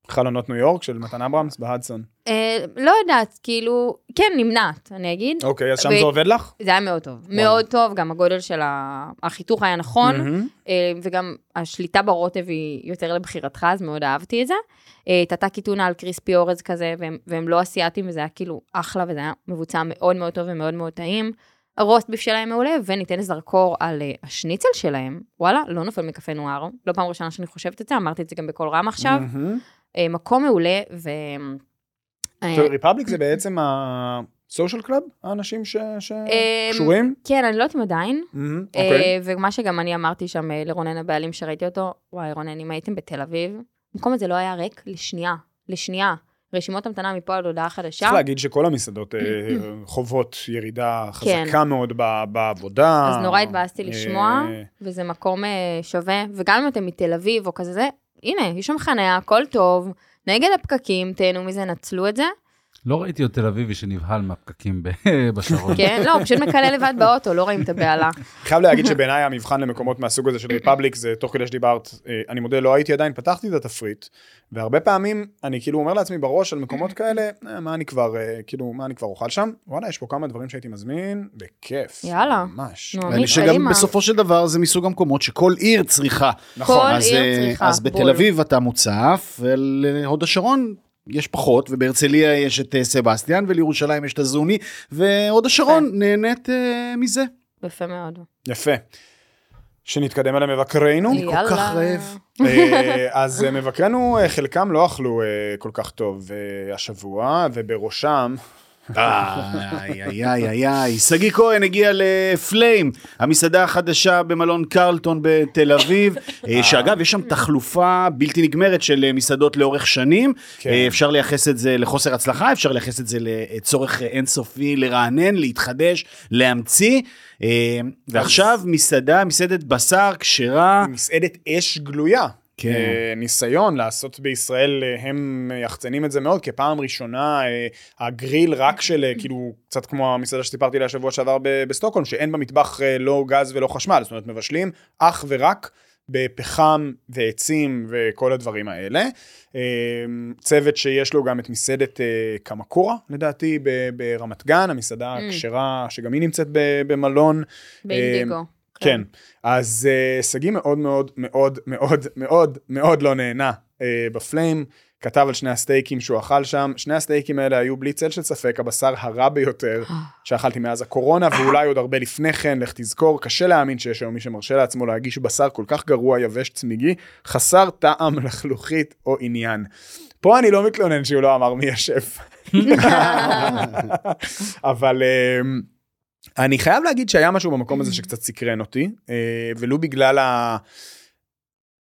חלונות ניו יורק של מתן אברהמס בהדסון. אה, לא יודעת, כאילו, כן, נמנעת, אני אגיד. אוקיי, אז שם ו- זה עובד לך? זה היה מאוד טוב. מאוד טוב, גם הגודל של ה- החיתוך היה נכון. מהמם. אה, וגם השליטה ברוטב היא יותר לבחירתך, אז מאוד אהבתי את זה. אה, טאטאקי טונה על crispy אורז כזה, והם, והם לא אסיאתים, וזה היה כאילו אחלה, וזה היה מבוצע מאוד מאוד טוב ומאוד מאוד טעים. הרוסט ביף שלהם מעולה, וניתן זרקור על אה, השניצל שלהם. וואלה, לא נופל מקפה נואר. לא פעם ראשונה שאני חושבת את זה, אמרתי את זה גם בקול רם עכשיו. מהמם. אה, מקום מעולה, ו... אה, ריפבליק זה בעצם הסושיאל קלאב? האנשים שקשורים? כן, אני לא יודעת אם עדיין. אה, אוקיי. ומה שגם אני אמרתי שם אה, לרונן הבעלים שראיתי אותו, וואי רונן, אם הייתם בתל אביב, המקום הזה לא היה ריק לשנייה, לשנייה. רשימות המתנה מפה עד הודעה חדשה. צריך להגיד שכל המסעדות אה, חוות ירידה כן. חזקה מאוד בעבודה. אז נורא התבאסתי לשמוע, אה, וזה מקום אה, שווה, וגם אם אתם מתל אביב או כזה זה, הנה, יש שם חניה, הכל טוב, נגד הפקקים, תהנו מזה, נצלו את זה. לא ראיתי עוד תל אביבי שנבהל מהפקקים בשרון. כן, לא, הוא פשוט מקלל לבד באוטו, לא רואים את הבהלה. חייב להגיד שבעיניי המבחן למקומות מהסוג הזה של ריפבליק זה תוך כדי שדיברת, אה, אני מודה לא הייתי עדיין, פתחתי את התפריט, והרבה פעמים אני כאילו אומר לעצמי בראש על מקומות כאלה, "אה, מה אני כבר, אה, כאילו, מה אני כבר אוכל שם? וואלה, יש פה כמה דברים שהייתי מזמין, בכיף. יאללה. ממש. ואני שגם. בסופו של דבר זה מסוג המקומות שכל עיר צריכה. נכון. כל אז, עיר צריכה, אז בתל. אביב אתה מוצף, ולהוד השרון יש פחות, ובהרצליה יש את אה, סבסטיאן, ולירושלים יש את הזוני, והוד השרון נהנית אה, מזה. יפה מאוד. יפה. שנתקדם על המבקרינו. אני כל כך רעב. אה, אז מבקרינו, חלקם לא אכלו כל כך טוב השבוע, ובראשם, איי, איי, איי, איי, איי. שגיא כהן הגיע לפליים, המסעדה החדשה במלון קרלטון בתל אביב, אה, שאגב, יש שם תחלופה בלתי נגמרת של אה, מסעדות לאורך שנים. כן. אה, אפשר לייחס את זה לחוסר הצלחה, אפשר לייחס את זה לצורך אה, אינסופי לרענן, להתחדש, להמציא. אה, ועכשיו מסעדה, מסעדת בשר כשרה. מסעדת אש גלויה. כן. אה, ניסיון לעשות בישראל, אה, הם יחצנים את זה מאוד, כי פעם ראשונה אה, הגריל רק של, כאילו, קצת כמו המסעדה שסיפרתי לה שבוע שעבר ב- בסטוקהולם, שאין במטבח לא גז ולא חשמל, זאת אומרת מבשלים אך ורק בפחם ועצים וכל הדברים האלה. צוות שיש לו גם את מסעדת קמקורה, לדעתי, ברמת גן, המסעדה Mm. הכשרה, שגם היא נמצאת במלון. באינדיגו. כן, אז אה, שגיא מאוד מאוד מאוד מאוד מאוד מאוד לא נהנה אה, בפליים, כתב על שני הסטייקים שהוא אכל שם, שני הסטייקים האלה היו בלי צל של ספק הבשר הרע ביותר שאכלתי מאז הקורונה, ואולי עוד הרבה לפני כן, לך תזכור, קשה להאמין שיש היום מי שמרשה לעצמו להגיש בשר כל כך גרוע, יבש, צמיגי, חסר טעם, לחלוכית או עניין. פה אני לא מתלונן שהוא לא אמר מי השף. אבל אמ, אני חייב להגיד שהיה משהו במקום הזה שקצת סקרן אותי, אה, ולו בגלל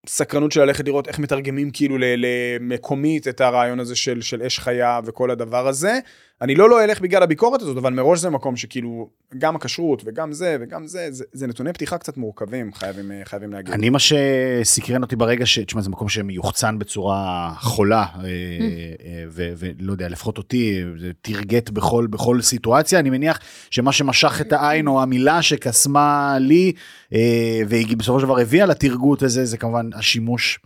הסקרנות של ללכת לראות איך מתרגמים כאילו למקומית את הרעיון הזה של, של אש חיה וכל הדבר הזה. אני לא לא אלך בגלל הביקורת הזאת, אבל מראש זה מקום שכאילו, גם הכשרות וגם זה וגם זה, זה, זה נתוני פתיחה קצת מורכבים, חייבים, אה, חייבים להגיד. אני מה שסקרן אותי ברגע ש... תשמע, זה מקום שמיוחצן בצורה חולה, אה, אה, ולא יודע, לפחות אותי, זה תרגט בכל, בכל סיטואציה. אני מניח שמה שמשך את העין, או המילה שקסמה לי, אה, ובסופו של דבר הביאה לתרגות הזה, זה כמובן השימוש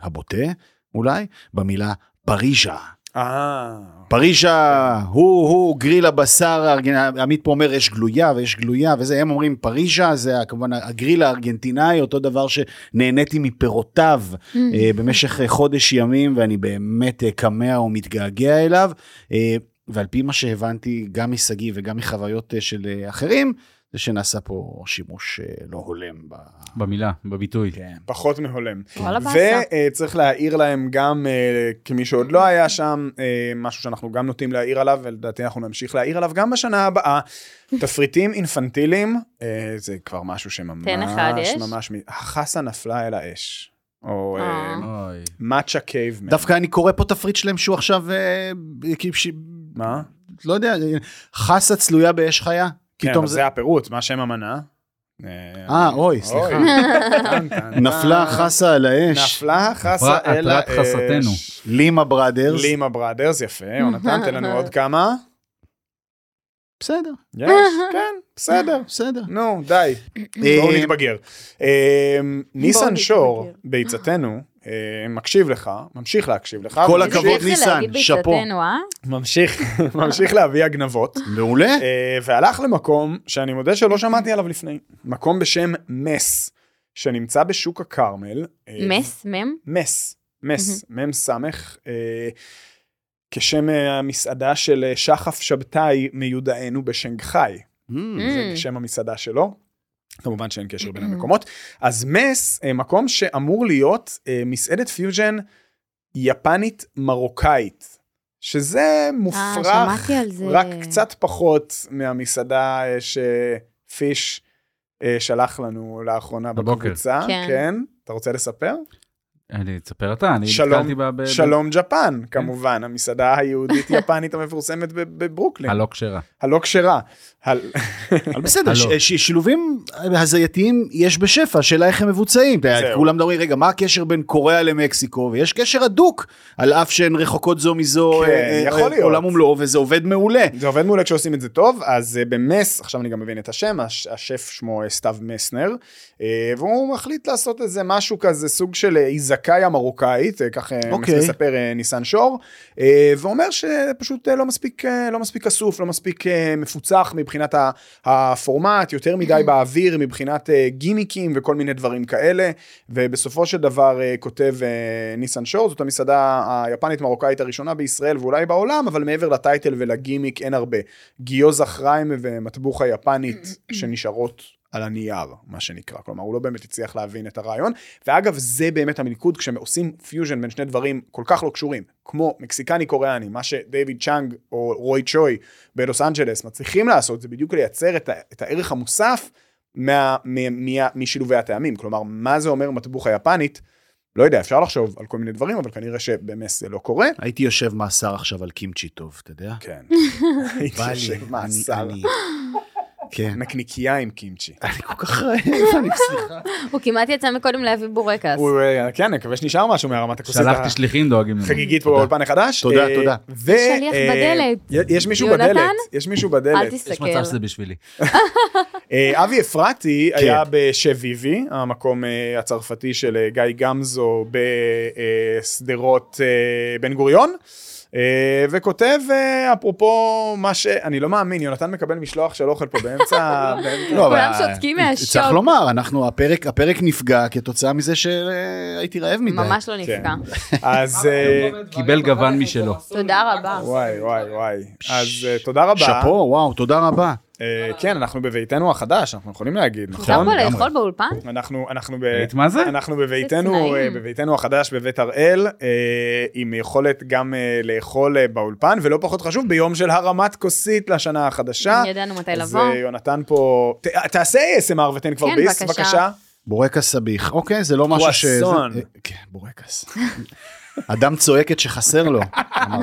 הבוטה, אולי, במילה פריז'ה. אה, פריז'ה הוא הוא גריל הבשר, עמית פה אומר אש גלויה ויש גלויה וזה, הם אומרים פריז'ה זה כמובן הגריל הארגנטינאי, אותו דבר שנהניתי מפירותיו אה, במשך אה, חודש ימים ואני באמת אה, כמה ומתגעגע אליו. ועל פי מה שהבנתי גם משגיא וגם מחוויות של אחרים, זה שנעשה פה שימוש אה, לא הולם. ב... במילה, בביטוי. כן. פחות מהולם. וצריך להעיר להם גם, אה, כמי שעוד לא היה שם, אה, משהו שאנחנו גם נוטים להעיר עליו, ולדעתי אנחנו נמשיך להעיר עליו גם בשנה הבאה. תפריטים אינפנטיליים, אה, זה כבר משהו שממש, תן אחד, יש? ממש, החסה נפלה אל האש. או. מאצ'ה קייבמן. דווקא אני קורא פה תפריט שלהם שהוא עכשיו, מה? לא יודע, חסה צלויה באש חיה. כן, אבל זה... הפירוט, מה שם המנה? אה, אוי, סליחה. נפלה. חסה על האש. נפלה חסה התרת האש. חסתנו. לימה בראדרס. לימה בראדרס, יפה. יונתן, תן לנו עוד כמה. בסדר, יש, כן, בסדר. בסדר. נו, די. אה, בואו נתבגר. אה, ניסן. שור, ביצתנו, אה, מקשיב לך, ממשיך להקשיב לך. כל הכבוד, ניסן, שאפו. אה? ממשיך, ממשיך להביא הגנבות. מעולה. אה, והלך למקום שאני מודה שלא שמעתי עליו לפני. מקום בשם מס, שנמצא בשוק הכרמל. אה, מס, מם? מס, מס, מם סמך, אה, כשם אה, המסעדה של אה, שחף שבתאי מיודענו בשנגחאי. מממ. זה שם המסעדה שלו. כמובן שאין קשר בין המקומות. אז מס, אה, מקום שאמור להיות אה, מסעדת פיוז'ן יפנית מרוקאית, שזה מופרך זה. רק קצת פחות מהמסעדה אה, שפיש שלח לנו לאחרונה בבוקר. בקבוצה. כן. כן. אתה רוצה לספר? אני תספר אתה, אני שלום, נתקלתי בה ב... שלום ג'פן, כמובן, המסעדה היהודית-יפנית המפורסמת בב- בברוקלין. הלא כשרה. הלא כשרה. בסדר, שילובים הזייתיים יש בשפע, השאלה איך הם מבוצעים. כולם מדברים, רגע, מה הקשר בין קוריאה למקסיקו? ויש קשר הדוק, על אף שהן רחוקות זו מזו, כן, אה, אה. עולם ומלואו, וזה עובד מעולה. זה עובד מעולה כשעושים את זה טוב, אז אה, במס, עכשיו אני גם מבין את השם, הש- השף שמו סתיו מסנר, והוא מחליט לעשות איזה משהו כזה, סוג של אה, איזקאיה מרוקאית, אה, כך אה, אוקיי. מספר אה, ניסן שור, אה, ואומר שפשוט לא מספיק, לא מספיק אסוף, לא מספיק מפוצח מבחינת הפורמט, יותר מדי באוויר מבחינת גימיקים וכל מיני דברים כאלה, ובסופו של דבר כותב ניסן שור, זאת המסעדה היפנית מרוקאית הראשונה בישראל ואולי בעולם, אבל מעבר ל title ולגימיק אין הרבה. גיוזה חריימה ומטבוחה יפנית שנשארות על הנייר, מה שנקרא. כלומר, הוא לא באמת הצליח להבין את הרעיון. ואגב, זה באמת המלכוד כשעושים פיוז'ן בין שני דברים כל כך לא קשורים, כמו מקסיקני קוריאני, מה שדייוויד צ'אנג או רוי צ'וי בלוס אנג'לס מצליחים לעשות, זה בדיוק לייצר את, ה- את הערך המוסף מה, מ, מ, משילובי הטעמים. כלומר, מה זה אומר מטבוחה יפנית? לא יודע, אפשר לחשוב על כל מיני דברים, אבל כנראה שבאמת זה לא קורה. הייתי יושב מאסר עכשיו על קימצ'י טוב, אתה יודע? כן. הייתי יושב מאסר. כן. נקניקייה עם קימצ'י. אני כל כך רעב, אני סליחה. הוא כמעט יצא מקודם להביא בורקס. הוא, אה, כן, אני מקווה שנשאר משהו מהרמת הכוסית שלחתי שליחים דואגים לנו. החגיגית פה. באולפן החדש. תודה, אה, תודה. שליח אה, בדלת. יש מישהו? בדלת, יש מישהו אל בדלת. יש תסתכל. מצב שזה בשבילי. אבי אפרתי כן. היה בשביבי, המקום הצרפתי של גיא גמזו בשדרות בן גוריון. אה, וכותב אה, אפרופו מה ש... אני לא מאמין, יונתן מקבל משלוח של אוכל פה באמצע... לא, כולם שותקים צריך מהשוק. לומר, אנחנו, הפרק, הפרק נפגע כתוצאה מזה שהייתי רעב מדי. ממש לא כן. נפגע. אז אה, קיבל גוון משלו. תודה רבה. וואי וואי וואי. אז אה, תודה רבה. שאפו, וואו, תודה רבה. אה, כן, אנחנו בביתנו החדש, אנחנו יכולים להגיד, אפשר נכון? פה לאכול באולפן? אנחנו, אנחנו, ב... ראית מה זה? אנחנו בביתנו. אה, בביתנו החדש בבית הראל, אה, עם יכולת גם אה, לאכול אה, באולפן, ולא פחות חשוב, ביום של הרמת כוסית לשנה החדשה. ידענו מתי אז לבוא. אה, יונתן פה, תעשה ASMR ותן כבר כן, ביס, בבקשה. בורקס סביח. אוקיי, זה לא משהו ש... אה, כן, בורקס. אדם צועקת שחסר לו.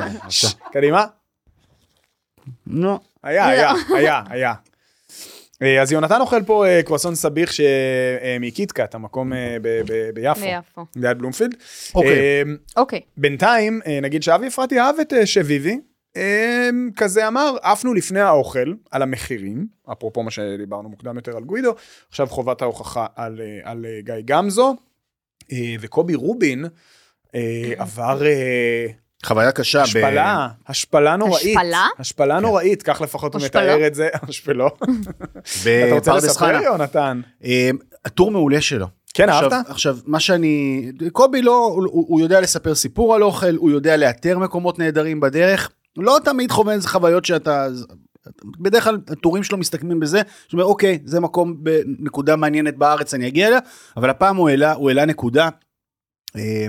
קדימה. נו, היה, היה, היה, היה. אה, אז יונתן אוכל פה אה, קרואסון סביח אה, מקיטקאט, המקום ב- ב- ביפו, ביפו. ליד בלומפילד. אוקיי. אוקיי. בינתיים, נגיד שאבי אפרתי אהב את שביבי, כזה אמר, עפנו לפני האוכל על המחירים, אפרופו מה שדיברנו מוקדם יותר על גוידו, עכשיו חובת ההוכחה על, על גיא גמזו, וקובי רובין עבר חוויה קשה. ב- השפלה, השפלה נוראית. השפלה? השפלה נוראית, כך לפחות הוא השפלה? מתאר את זה, השפלו. אתה רוצה לספר, חנה. יונתן? אה, הטור מעולה שלו. כן, עכשיו- אהבת? עכשיו, מה שאני... קובי לא, הוא, הוא יודע לספר סיפור על אוכל, הוא יודע לאתר מקומות נהדרים בדרך. לא תמיד חווה איזה חוויות שאתה... בדרך כלל הטורים שלו מסתכמים בזה, זאת אומרת, אוקיי, זה מקום בנקודה מעניינת בארץ, אני אגיע אליה, אבל הפעם הוא העלה, הוא העלה נקודה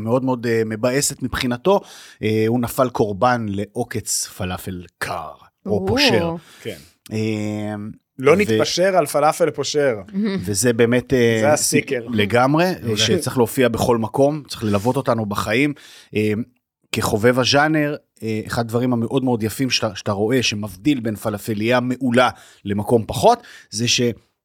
מאוד מאוד אה, מבאסת מבחינתו, אה, הוא נפל קורבן לעוקץ פלאפל קר, או פושר. כן. אה, לא ו- נתפשר על פלאפל פושר. וזה באמת אה, זה הסיקר. לגמרי אה. שצריך להופיע בכל מקום צריך ללוות אותנו בחיים. אה, כחובב הז'אנר אה, אחד הדברים המאוד מאוד יפים שאתה, שאתה רואה שמבדיל בין פלאפליה מעולה למקום פחות זה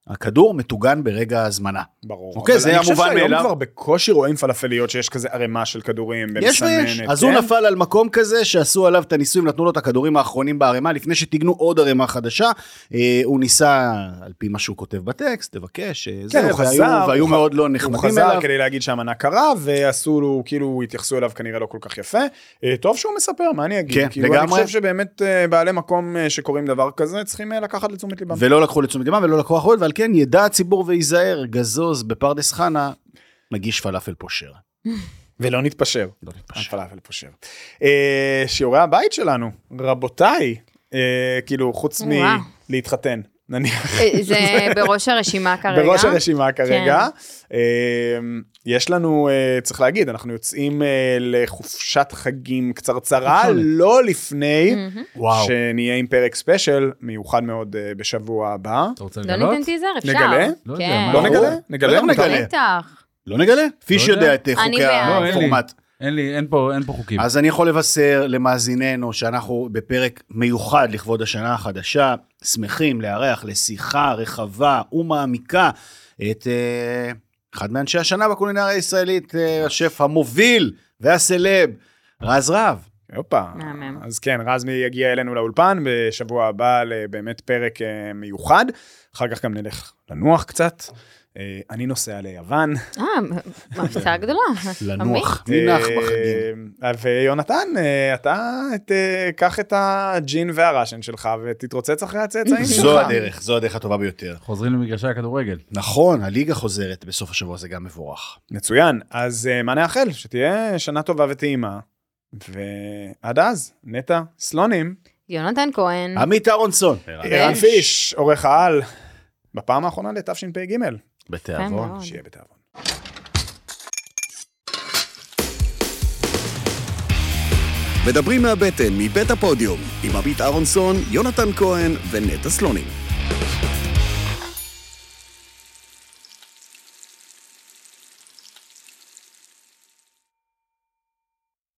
הכדור מטוגן ברגע ההזמנה. ברור. אוקיי, זה אני המובן חושב שהיום מאליו. כבר בקושי רואים פלאפליות שיש כזה ערימה של כדורים. יש ויש. אז הוא כן? נפל על מקום כזה שעשו עליו את הניסויים, נתנו לו את הכדורים האחרונים בערימה, לפני שטיגנו עוד ערימה חדשה. אה, הוא ניסה, על פי מה שהוא כותב בטקסט, לבקש, אה, כן, הוא חזר, והיו הוא מאוד לא הוא נחמדים חזר אליו. כדי להגיד שהמנה קרה, ועשו לו, כאילו, התייחסו אליו כנראה לא כל כך יפה. אה, טוב שהוא מספר, מה אני אגיד? כן, כאילו, לגמרי. אני חושב שבאמת בעלי מקום שקוראים דבר כזה, צריכים לקחת לתשומת ליבם. ולא לקחו לתשומת ליבם ולא לקחו אחריות, ועל כן ידע הציבור וייזהר, גזוז בפרדס חנה, מגיש פלאפל פושר. ולא נתפשר. לא נתפשר. הפלאפל פושר. אה, שיעורי הבית שלנו, רבותיי, אה, כאילו, חוץ. מלהתחתן, נניח. אה, זה בראש הרשימה כרגע. בראש הרשימה כרגע. כן. אה, יש לנו, אה, צריך להגיד, אנחנו יוצאים אה, לחופשת חגים קצרצרה, חופשת. לא לפני. שנהיה עם פרק ספיישל מיוחד מאוד בשבוע הבא. אתה רוצה לא לגלות? ניתן טיזר, אפשר. נגלה? לא יודע, כן. מה? לא. נגלה? נגלה? מותר? נגלה. בטח. לא נגלה? פיש לא יודע. את חוקי. לא. הפורמט. אין לי, אין פה, אין פה חוקים. אז אני יכול לבשר למאזיננו שאנחנו בפרק מיוחד לכבוד השנה החדשה, שמחים לארח לשיחה רחבה ומעמיקה את אה, אחד מאנשי השנה בקולינריה הישראלית, אה, השף המוביל והסלב, רז רהב. הופה. מהמם. אז כן, רזמי יגיע אלינו לאולפן בשבוע הבא לבאמת פרק אה, מיוחד. אחר כך גם נלך לנוח קצת. אה, אני נוסע ליוון. אה, מבצע גדולה. לנוח, מנח בחגים. אה, ויונתן, אה, אתה קח את הג'ין והראשן שלך ותתרוצץ אחרי הצאצאים שלך. זו הדרך, זו הדרך הטובה ביותר. חוזרים למגרשי הכדורגל. נכון, הליגה חוזרת בסוף השבוע, זה גם מבורך. מצוין. אז אה, מה נאחל? שתהיה שנה טובה וטעימה. ועד אז, נטע סלונים, יונתן כהן. עמית אהרונסון. ערן פיש, עורך העל, בפעם האחרונה לתשפ"ג. בתיאבון. שיהיה בתיאבון. מדברים מהבטן, מבית הפודיום, עם עמית אהרונסון, יונתן כהן ונטע סלונים.